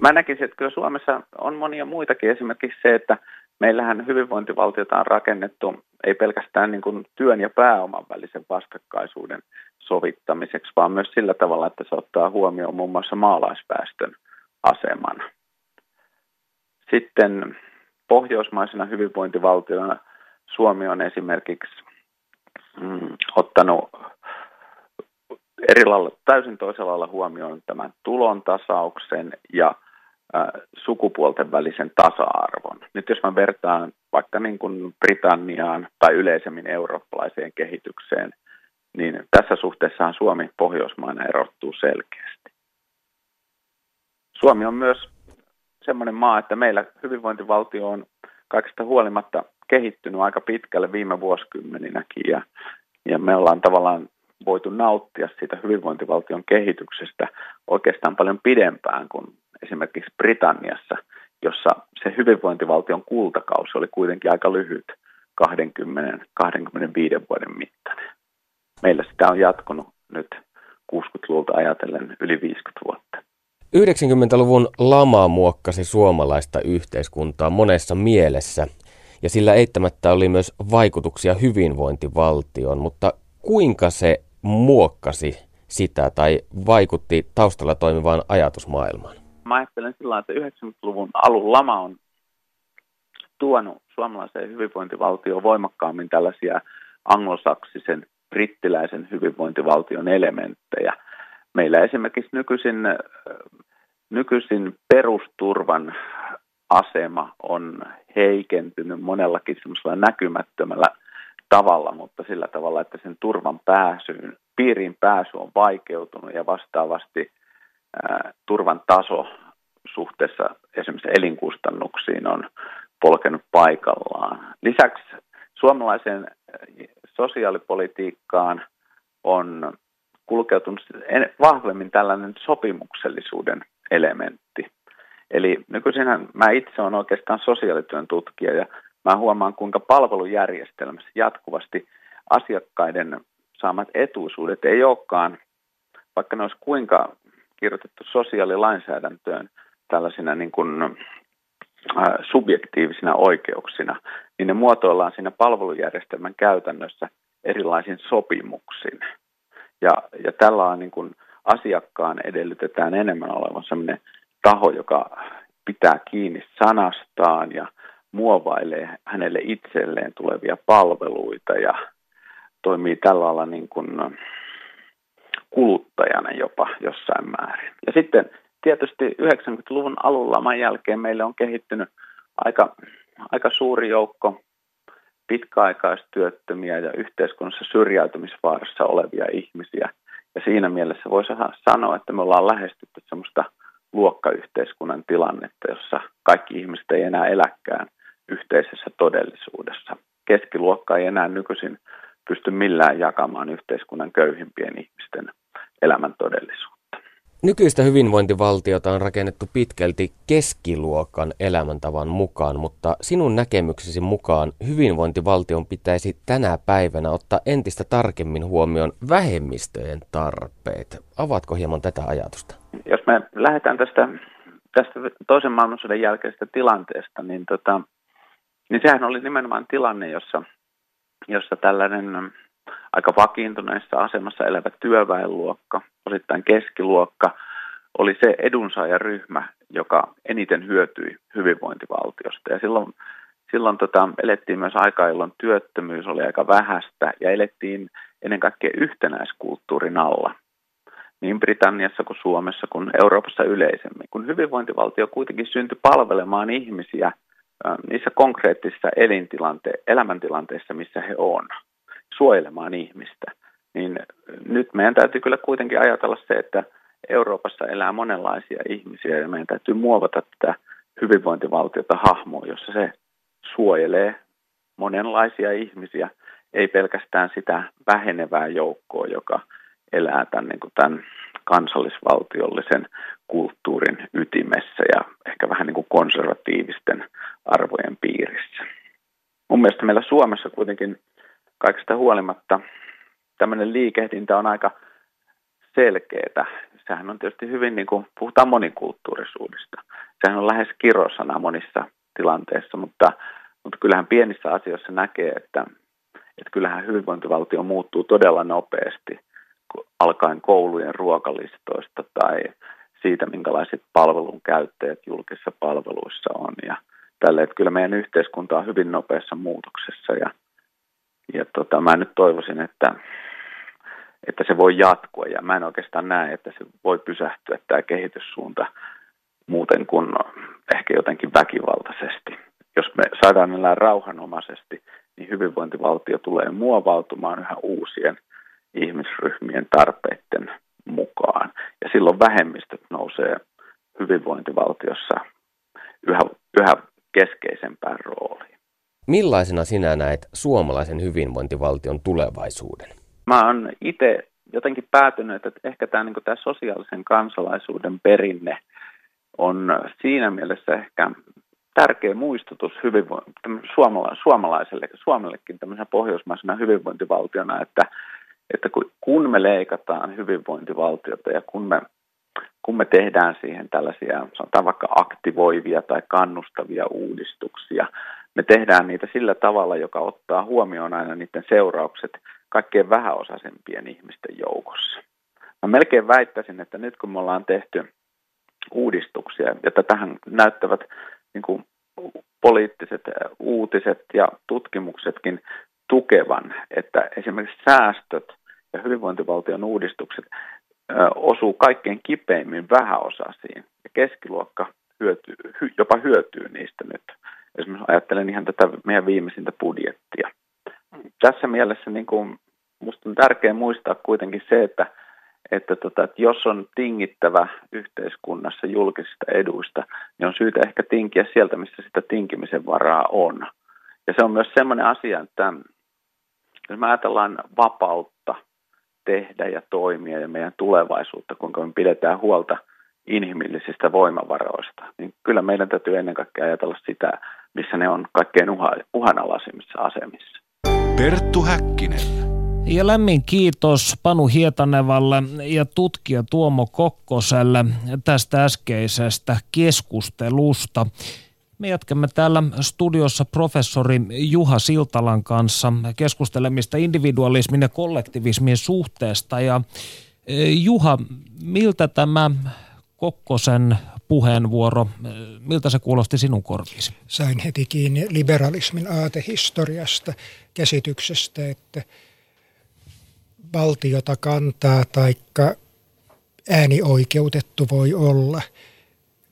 Mä näkisin, että kyllä Suomessa on monia muitakin. Esimerkiksi se, että meillähän hyvinvointivaltiota on rakennettu ei pelkästään niin kuin työn ja pääoman välisen vastakkaisuuden sovittamiseksi, vaan myös sillä tavalla, että se ottaa huomioon muun muassa maalaisväestön aseman. Sitten pohjoismaisena hyvinvointivaltiona Suomi on esimerkiksi mm, ottanut eri lailla, täysin toisella lailla huomioon tämän tulon tasauksen ja sukupuolten välisen tasa-arvon. Nyt jos mä vertaan vaikka niin kuin Britanniaan tai yleisemmin eurooppalaiseen kehitykseen, niin tässä suhteessahan Suomi Pohjoismaana erottuu selkeästi. Suomi on myös semmoinen maa, että meillä hyvinvointivaltio on kaikesta huolimatta kehittynyt aika pitkälle viime vuosikymmeninäkin ja, ja me ollaan tavallaan voitu nauttia siitä hyvinvointivaltion kehityksestä oikeastaan paljon pidempään kuin esimerkiksi Britanniassa, jossa se hyvinvointivaltion kultakausi oli kuitenkin aika lyhyt, 20-25 vuoden mittainen. Meillä sitä on jatkunut nyt 60-luvulta ajatellen yli 50 vuotta. 90-luvun lama muokkasi suomalaista yhteiskuntaa monessa mielessä, ja sillä eittämättä oli myös vaikutuksia hyvinvointivaltioon, mutta kuinka se muokkasi sitä tai vaikutti taustalla toimivaan ajatusmaailmaan? Mä ajattelen sillä että 90-luvun alun lama on tuonut suomalaiseen hyvinvointivaltioon voimakkaammin tällaisia anglosaksisen, brittiläisen hyvinvointivaltion elementtejä. Meillä esimerkiksi nykyisin, nykyisin perusturvan asema on heikentynyt monellakin semmoisella näkymättömällä tavalla, mutta sillä tavalla, että sen turvan pääsyyn, piiriin pääsy on vaikeutunut ja vastaavasti turvan taso suhteessa esimerkiksi elinkustannuksiin on polkenut paikallaan. Lisäksi suomalaiseen sosiaalipolitiikkaan on kulkeutunut vahvemmin tällainen sopimuksellisuuden elementti. Eli nykyisinhän mä itse olen oikeastaan sosiaalityön tutkija ja mä huomaan, kuinka palvelujärjestelmässä jatkuvasti asiakkaiden saamat etuisuudet ei olekaan, vaikka ne olisi kuinka kirjoitettu sosiaalilainsäädäntöön tällaisina niin kuin, äh, subjektiivisina oikeuksina, niin ne muotoillaan siinä palvelujärjestelmän käytännössä erilaisin sopimuksin. Ja, ja tällä on niin kuin asiakkaan edellytetään enemmän olevan sellainen taho, joka pitää kiinni sanastaan ja muovailee hänelle itselleen tulevia palveluita ja toimii tällä lailla niin kuin kuluttajana jopa jossain määrin. Ja sitten tietysti 90-luvun alulla laman jälkeen meille on kehittynyt aika, aika suuri joukko pitkäaikaistyöttömiä ja yhteiskunnassa syrjäytymisvaarassa olevia ihmisiä. Ja siinä mielessä voisi sanoa, että me ollaan lähestytty sellaista luokkayhteiskunnan tilannetta, jossa kaikki ihmiset ei enää eläkään yhteisessä todellisuudessa. Keskiluokka ei enää nykyisin pysty millään jakamaan yhteiskunnan köyhimpien elämän todellisuutta. Nykyistä hyvinvointivaltiota on rakennettu pitkälti keskiluokan elämäntavan mukaan, mutta sinun näkemyksesi mukaan hyvinvointivaltion pitäisi tänä päivänä ottaa entistä tarkemmin huomioon vähemmistöjen tarpeet. Avaatko hieman tätä ajatusta? Jos me lähdetään tästä, tästä toisen maailmansodan jälkeisestä tilanteesta, niin, tota, niin sehän oli nimenomaan tilanne, jossa, jossa tällainen aika vakiintuneessa asemassa elävä työväenluokka, osittain keskiluokka, oli se edunsaajaryhmä, joka eniten hyötyi hyvinvointivaltiosta. Ja silloin, silloin tota, elettiin myös aika, jolloin työttömyys oli aika vähäistä ja elettiin ennen kaikkea yhtenäiskulttuurin alla. Niin Britanniassa kuin Suomessa kuin Euroopassa yleisemmin. Kun hyvinvointivaltio kuitenkin syntyi palvelemaan ihmisiä niissä konkreettisissa elintilante- elämäntilanteissa, missä he on suojelemaan ihmistä. Niin nyt meidän täytyy kyllä kuitenkin ajatella se, että Euroopassa elää monenlaisia ihmisiä ja meidän täytyy muovata tätä hyvinvointivaltiota hahmoa, jossa se suojelee monenlaisia ihmisiä, ei pelkästään sitä vähenevää joukkoa, joka elää tämän, niin kuin tämän kansallisvaltiollisen kulttuurin ytimessä ja ehkä vähän niin kuin konservatiivisten arvojen piirissä. Mun mielestä meillä Suomessa kuitenkin kaikesta huolimatta tämmöinen liikehdintä on aika selkeää. Sehän on tietysti hyvin, niin kuin puhutaan monikulttuurisuudesta. Sehän on lähes kirosana monissa tilanteissa, mutta, mutta kyllähän pienissä asioissa näkee, että, että kyllähän hyvinvointivaltio muuttuu todella nopeasti, alkaen koulujen ruokalistoista tai siitä, minkälaiset palvelun käyttäjät julkisissa palveluissa on. Ja tälle, että kyllä meidän yhteiskunta on hyvin nopeassa muutoksessa ja ja tota, mä nyt toivoisin, että, että se voi jatkua ja mä en oikeastaan näe, että se voi pysähtyä tämä kehityssuunta muuten kuin ehkä jotenkin väkivaltaisesti. Jos me saadaan elää rauhanomaisesti, niin hyvinvointivaltio tulee muovautumaan yhä uusien ihmisryhmien tarpeiden mukaan. Ja silloin vähemmistöt nousee hyvinvointivaltiossa yhä, yhä keskeisempään rooliin. Millaisena sinä näet suomalaisen hyvinvointivaltion tulevaisuuden? Mä oon itse jotenkin päätynyt, että ehkä tämä, niin tämä sosiaalisen kansalaisuuden perinne on siinä mielessä ehkä tärkeä muistutus hyvinvo- suomala- suomalaiselle, Suomellekin tämmöisenä pohjoismaisena hyvinvointivaltiona, että, että kun me leikataan hyvinvointivaltiota ja kun me, kun me tehdään siihen tällaisia, sanotaan vaikka aktivoivia tai kannustavia uudistuksia, me tehdään niitä sillä tavalla, joka ottaa huomioon aina niiden seuraukset kaikkein vähäosaisempien ihmisten joukossa. Mä melkein väittäisin, että nyt kun me ollaan tehty uudistuksia, ja tähän näyttävät niin kuin poliittiset uutiset ja tutkimuksetkin tukevan, että esimerkiksi säästöt ja hyvinvointivaltion uudistukset osuu kaikkein kipeimmin vähäosaisiin, ja keskiluokka hyötyy, jopa hyötyy niistä nyt esimerkiksi ajattelen ihan tätä meidän viimeisintä budjettia. Tässä mielessä niin kuin, musta on tärkeää muistaa kuitenkin se, että, että, tota, että jos on tingittävä yhteiskunnassa julkisista eduista, niin on syytä ehkä tinkiä sieltä, missä sitä tinkimisen varaa on. Ja se on myös sellainen asia, että jos me ajatellaan vapautta tehdä ja toimia ja meidän tulevaisuutta, kuinka me pidetään huolta inhimillisistä voimavaroista, niin kyllä meidän täytyy ennen kaikkea ajatella sitä, missä ne on kaikkein uhanalaisimmissa asemissa. Perttu Häkkinen. Ja lämmin kiitos Panu Hietanevalle ja tutkija Tuomo Kokkoselle tästä äskeisestä keskustelusta. Me jatkamme täällä studiossa professori Juha Siltalan kanssa keskustelemista individualismin ja kollektivismin suhteesta. Ja e, Juha, miltä tämä Kokkosen puheenvuoro, miltä se kuulosti sinun korviisi? Sain heti kiinni liberalismin aatehistoriasta, käsityksestä, että valtiota kantaa taikka äänioikeutettu voi olla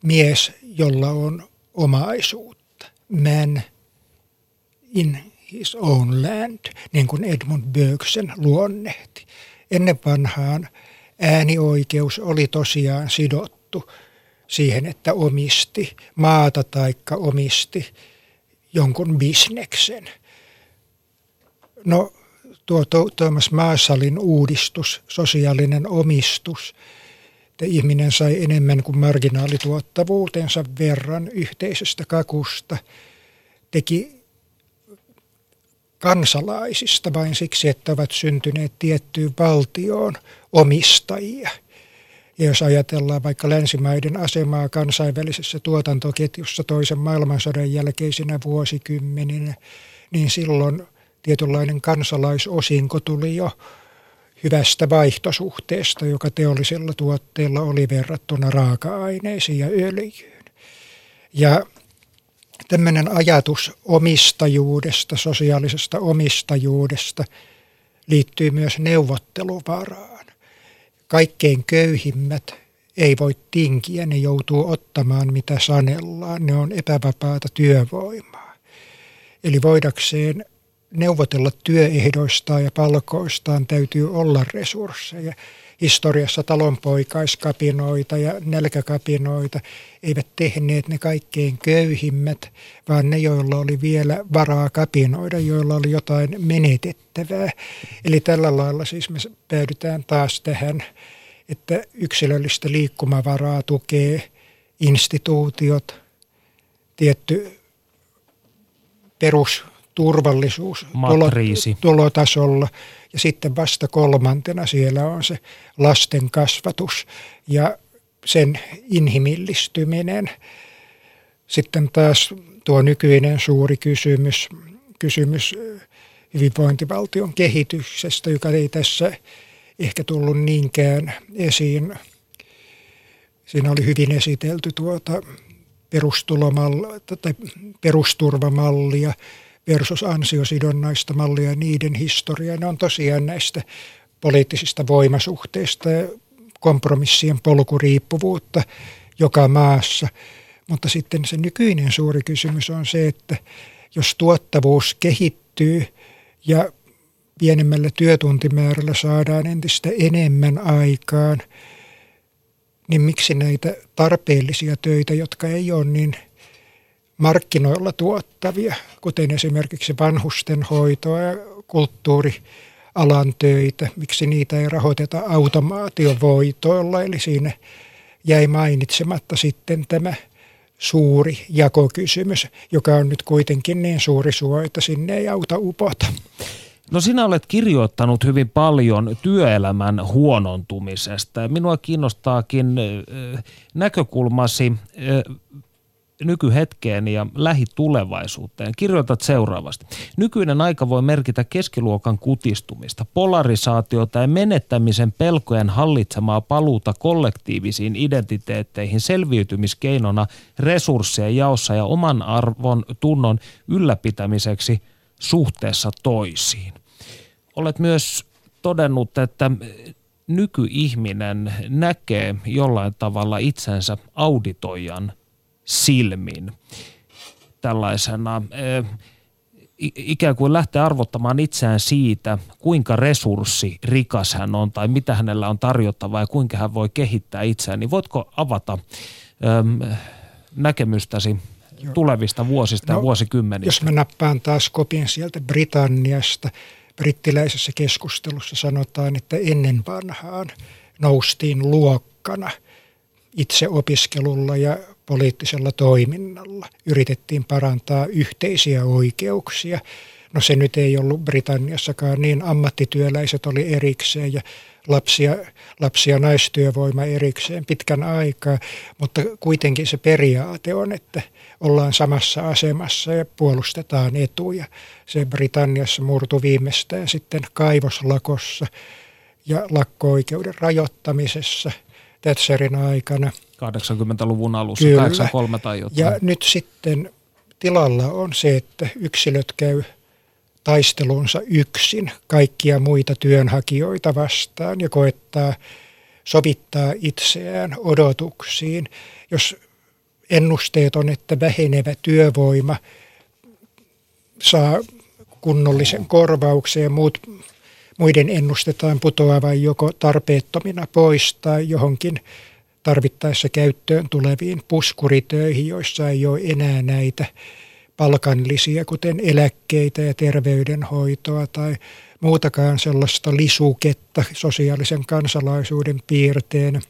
mies, jolla on omaisuutta. Man in his own land, niin kuin Edmund Burke sen luonnehti. Ennen vanhaan äänioikeus oli tosiaan sidottu siihen, että omisti maata taikka omisti jonkun bisneksen. No tuo Thomas Marshallin uudistus, sosiaalinen omistus, että ihminen sai enemmän kuin marginaalituottavuutensa verran yhteisestä kakusta, teki kansalaisista vain siksi, että ovat syntyneet tiettyyn valtioon omistajia. Ja jos ajatellaan vaikka länsimaiden asemaa kansainvälisessä tuotantoketjussa toisen maailmansodan jälkeisinä vuosikymmeninä, niin silloin tietynlainen kansalaisosinko tuli jo hyvästä vaihtosuhteesta, joka teollisella tuotteella oli verrattuna raaka-aineisiin ja öljyyn. Ja tämmöinen ajatus omistajuudesta, sosiaalisesta omistajuudesta liittyy myös neuvotteluvaraan. Kaikkein köyhimmät ei voi tinkiä, ne joutuu ottamaan mitä sanellaan, ne on epävapaata työvoimaa. Eli voidakseen neuvotella työehdoistaan ja palkoistaan täytyy olla resursseja. Historiassa talonpoikaiskapinoita ja nälkäkapinoita eivät tehneet ne kaikkein köyhimmät, vaan ne, joilla oli vielä varaa kapinoida, joilla oli jotain menetettävää. Eli tällä lailla siis me päädytään taas tähän, että yksilöllistä liikkumavaraa tukee instituutiot, tietty perus turvallisuus Matriisi. tulotasolla. Ja sitten vasta kolmantena siellä on se lasten kasvatus ja sen inhimillistyminen. Sitten taas tuo nykyinen suuri kysymys, kysymys hyvinvointivaltion kehityksestä, joka ei tässä ehkä tullut niinkään esiin. Siinä oli hyvin esitelty tuota perusturvamallia, versus ansiosidonnaista mallia ja niiden historia. Ne on tosiaan näistä poliittisista voimasuhteista ja kompromissien polkuriippuvuutta joka maassa. Mutta sitten se nykyinen suuri kysymys on se, että jos tuottavuus kehittyy ja pienemmällä työtuntimäärällä saadaan entistä enemmän aikaan, niin miksi näitä tarpeellisia töitä, jotka ei ole niin – markkinoilla tuottavia, kuten esimerkiksi vanhusten hoitoa ja kulttuurialan töitä, miksi niitä ei rahoiteta automaatiovoitoilla, eli siinä jäi mainitsematta sitten tämä suuri jakokysymys, joka on nyt kuitenkin niin suuri suo, että sinne ei auta upota. No sinä olet kirjoittanut hyvin paljon työelämän huonontumisesta. Minua kiinnostaakin näkökulmasi nykyhetkeen ja lähitulevaisuuteen. Kirjoitat seuraavasti. Nykyinen aika voi merkitä keskiluokan kutistumista, polarisaatiota ja menettämisen pelkojen hallitsemaa paluuta kollektiivisiin identiteetteihin selviytymiskeinona resurssien jaossa ja oman arvon tunnon ylläpitämiseksi suhteessa toisiin. Olet myös todennut, että nykyihminen näkee jollain tavalla itsensä auditoijan – silmin tällaisena ikään kuin lähtee arvottamaan itseään siitä, kuinka resurssi rikas hän on tai mitä hänellä on tarjottavaa ja kuinka hän voi kehittää itseään, niin voitko avata äm, näkemystäsi tulevista vuosista no, ja vuosikymmenistä? Jos mä nappaan taas kopin sieltä Britanniasta, brittiläisessä keskustelussa sanotaan, että ennen vanhaan noustiin luokkana – itseopiskelulla ja poliittisella toiminnalla. Yritettiin parantaa yhteisiä oikeuksia. No se nyt ei ollut Britanniassakaan niin, ammattityöläiset oli erikseen ja lapsia, lapsia naistyövoima erikseen pitkän aikaa, mutta kuitenkin se periaate on, että ollaan samassa asemassa ja puolustetaan etuja. Se Britanniassa murtu viimeistään sitten kaivoslakossa ja lakko-oikeuden rajoittamisessa Thatcherin aikana. 80-luvun alussa, Kyllä. 83 tai jotain. Ja nyt sitten tilalla on se, että yksilöt käy taistelunsa yksin kaikkia muita työnhakijoita vastaan ja koettaa sovittaa itseään odotuksiin. Jos ennusteet on, että vähenevä työvoima saa kunnollisen korvauksen ja muut, muiden ennustetaan putoavan joko tarpeettomina pois tai johonkin tarvittaessa käyttöön tuleviin puskuritöihin, joissa ei ole enää näitä palkanlisiä, kuten eläkkeitä ja terveydenhoitoa tai muutakaan sellaista lisuketta sosiaalisen kansalaisuuden piirteen,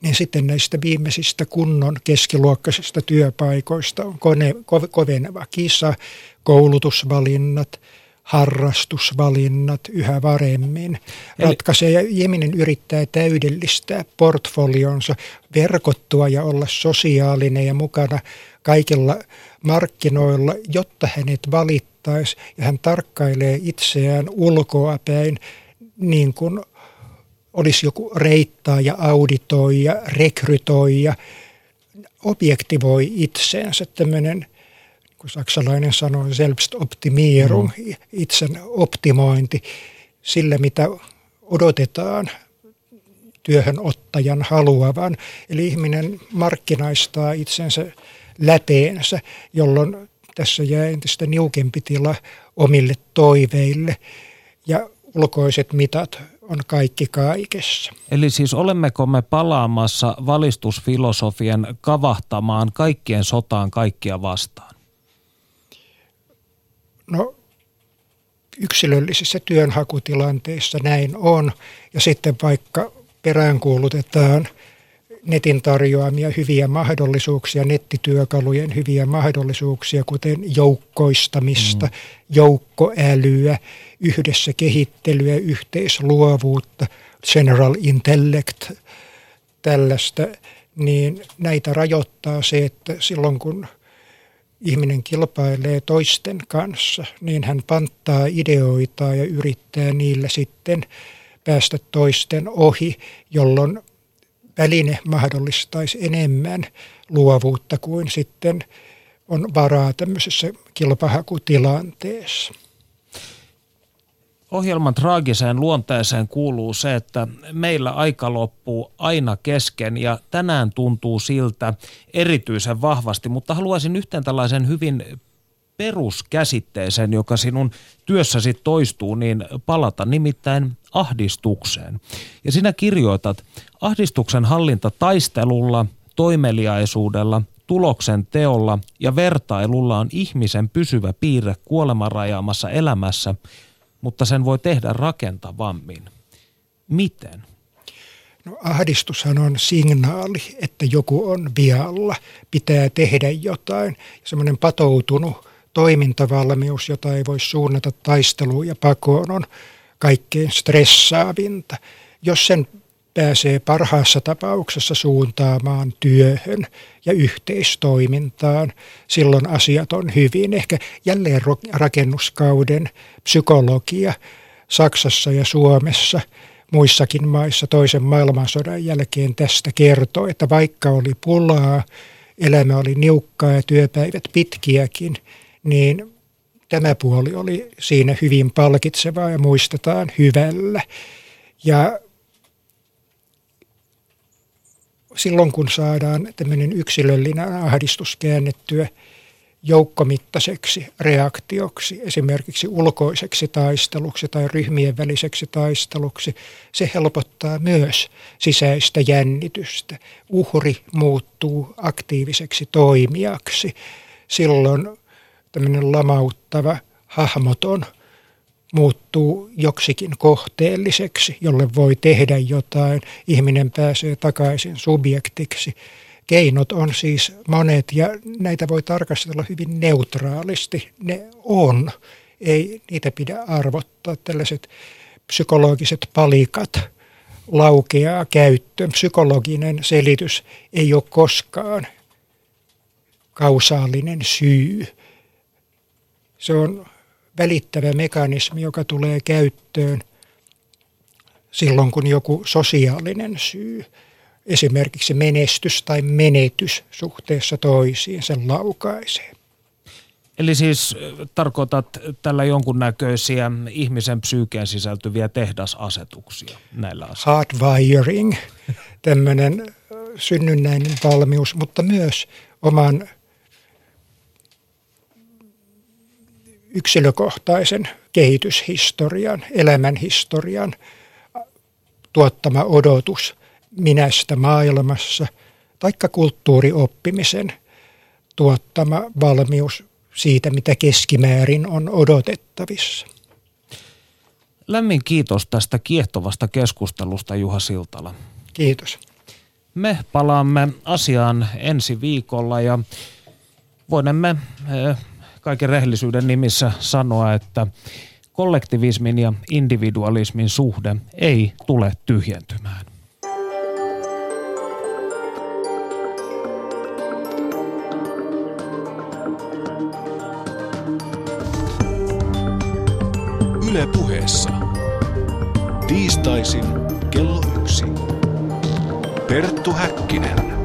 niin sitten näistä viimeisistä kunnon keskiluokkaisista työpaikoista on kone, koveneva kisa, koulutusvalinnat, harrastusvalinnat yhä varemmin ratkaisee. Ja ihminen yrittää täydellistää portfolionsa, verkottua ja olla sosiaalinen ja mukana kaikilla markkinoilla, jotta hänet valittaisi ja hän tarkkailee itseään ulkoapäin niin kuin olisi joku reittaaja, auditoija, rekrytoija, objektivoi itseensä tämmöinen, kun saksalainen sanoo selbstoptimierung, mm. itsen optimointi sillä, mitä odotetaan työhönottajan haluavan. Eli ihminen markkinaistaa itsensä läpeensä, jolloin tässä jää entistä niukempi tila omille toiveille ja ulkoiset mitat on kaikki kaikessa. Eli siis olemmeko me palaamassa valistusfilosofian kavahtamaan kaikkien sotaan kaikkia vastaan? No yksilöllisissä työnhakutilanteissa näin on. Ja sitten vaikka peräänkuulutetaan netin tarjoamia hyviä mahdollisuuksia, nettityökalujen hyviä mahdollisuuksia, kuten joukkoistamista, mm. joukkoälyä, yhdessä kehittelyä, yhteisluovuutta, general intellect, tällaista, niin näitä rajoittaa se, että silloin kun ihminen kilpailee toisten kanssa, niin hän panttaa ideoita ja yrittää niillä sitten päästä toisten ohi, jolloin väline mahdollistaisi enemmän luovuutta kuin sitten on varaa tämmöisessä kilpahakutilanteessa. Ohjelman traagiseen luonteeseen kuuluu se, että meillä aika loppuu aina kesken ja tänään tuntuu siltä erityisen vahvasti, mutta haluaisin yhteen tällaisen hyvin peruskäsitteeseen, joka sinun työssäsi toistuu, niin palata nimittäin ahdistukseen. Ja sinä kirjoitat, ahdistuksen hallinta taistelulla, toimeliaisuudella, tuloksen teolla ja vertailulla on ihmisen pysyvä piirre kuolemanrajaamassa elämässä, mutta sen voi tehdä rakentavammin. Miten? No ahdistushan on signaali, että joku on vialla, pitää tehdä jotain. Semmoinen patoutunut toimintavalmius, jota ei voi suunnata taisteluun ja pakoon, on kaikkein stressaavinta. Jos sen pääsee parhaassa tapauksessa suuntaamaan työhön ja yhteistoimintaan, silloin asiat on hyvin. Ehkä jälleen rakennuskauden psykologia Saksassa ja Suomessa, muissakin maissa toisen maailmansodan jälkeen tästä kertoo, että vaikka oli pulaa, elämä oli niukkaa ja työpäivät pitkiäkin, niin tämä puoli oli siinä hyvin palkitsevaa ja muistetaan hyvällä. Ja silloin kun saadaan tämmöinen yksilöllinen ahdistus käännettyä joukkomittaiseksi reaktioksi, esimerkiksi ulkoiseksi taisteluksi tai ryhmien väliseksi taisteluksi, se helpottaa myös sisäistä jännitystä. Uhri muuttuu aktiiviseksi toimijaksi. Silloin tämmöinen lamauttava, hahmoton muuttuu joksikin kohteelliseksi, jolle voi tehdä jotain. Ihminen pääsee takaisin subjektiksi. Keinot on siis monet ja näitä voi tarkastella hyvin neutraalisti. Ne on. Ei niitä pidä arvottaa. Tällaiset psykologiset palikat laukeaa käyttöön. Psykologinen selitys ei ole koskaan kausaalinen syy. Se on välittävä mekanismi, joka tulee käyttöön silloin, kun joku sosiaalinen syy, esimerkiksi menestys tai menetys suhteessa toisiin, sen laukaisee. Eli siis tarkoitat tällä jonkunnäköisiä ihmisen psyykeen sisältyviä tehdasasetuksia näillä asioilla? Hardwiring, tämmöinen synnynnäinen valmius, mutta myös oman yksilökohtaisen kehityshistorian, elämänhistorian tuottama odotus minästä maailmassa, taikka kulttuurioppimisen tuottama valmius siitä, mitä keskimäärin on odotettavissa. Lämmin kiitos tästä kiehtovasta keskustelusta, Juha Siltala. Kiitos. Me palaamme asiaan ensi viikolla ja voimme eh, kaiken rehellisyyden nimissä sanoa, että kollektivismin ja individualismin suhde ei tule tyhjentymään. Yle puheessa. Tiistaisin kello yksi. Perttu Häkkinen.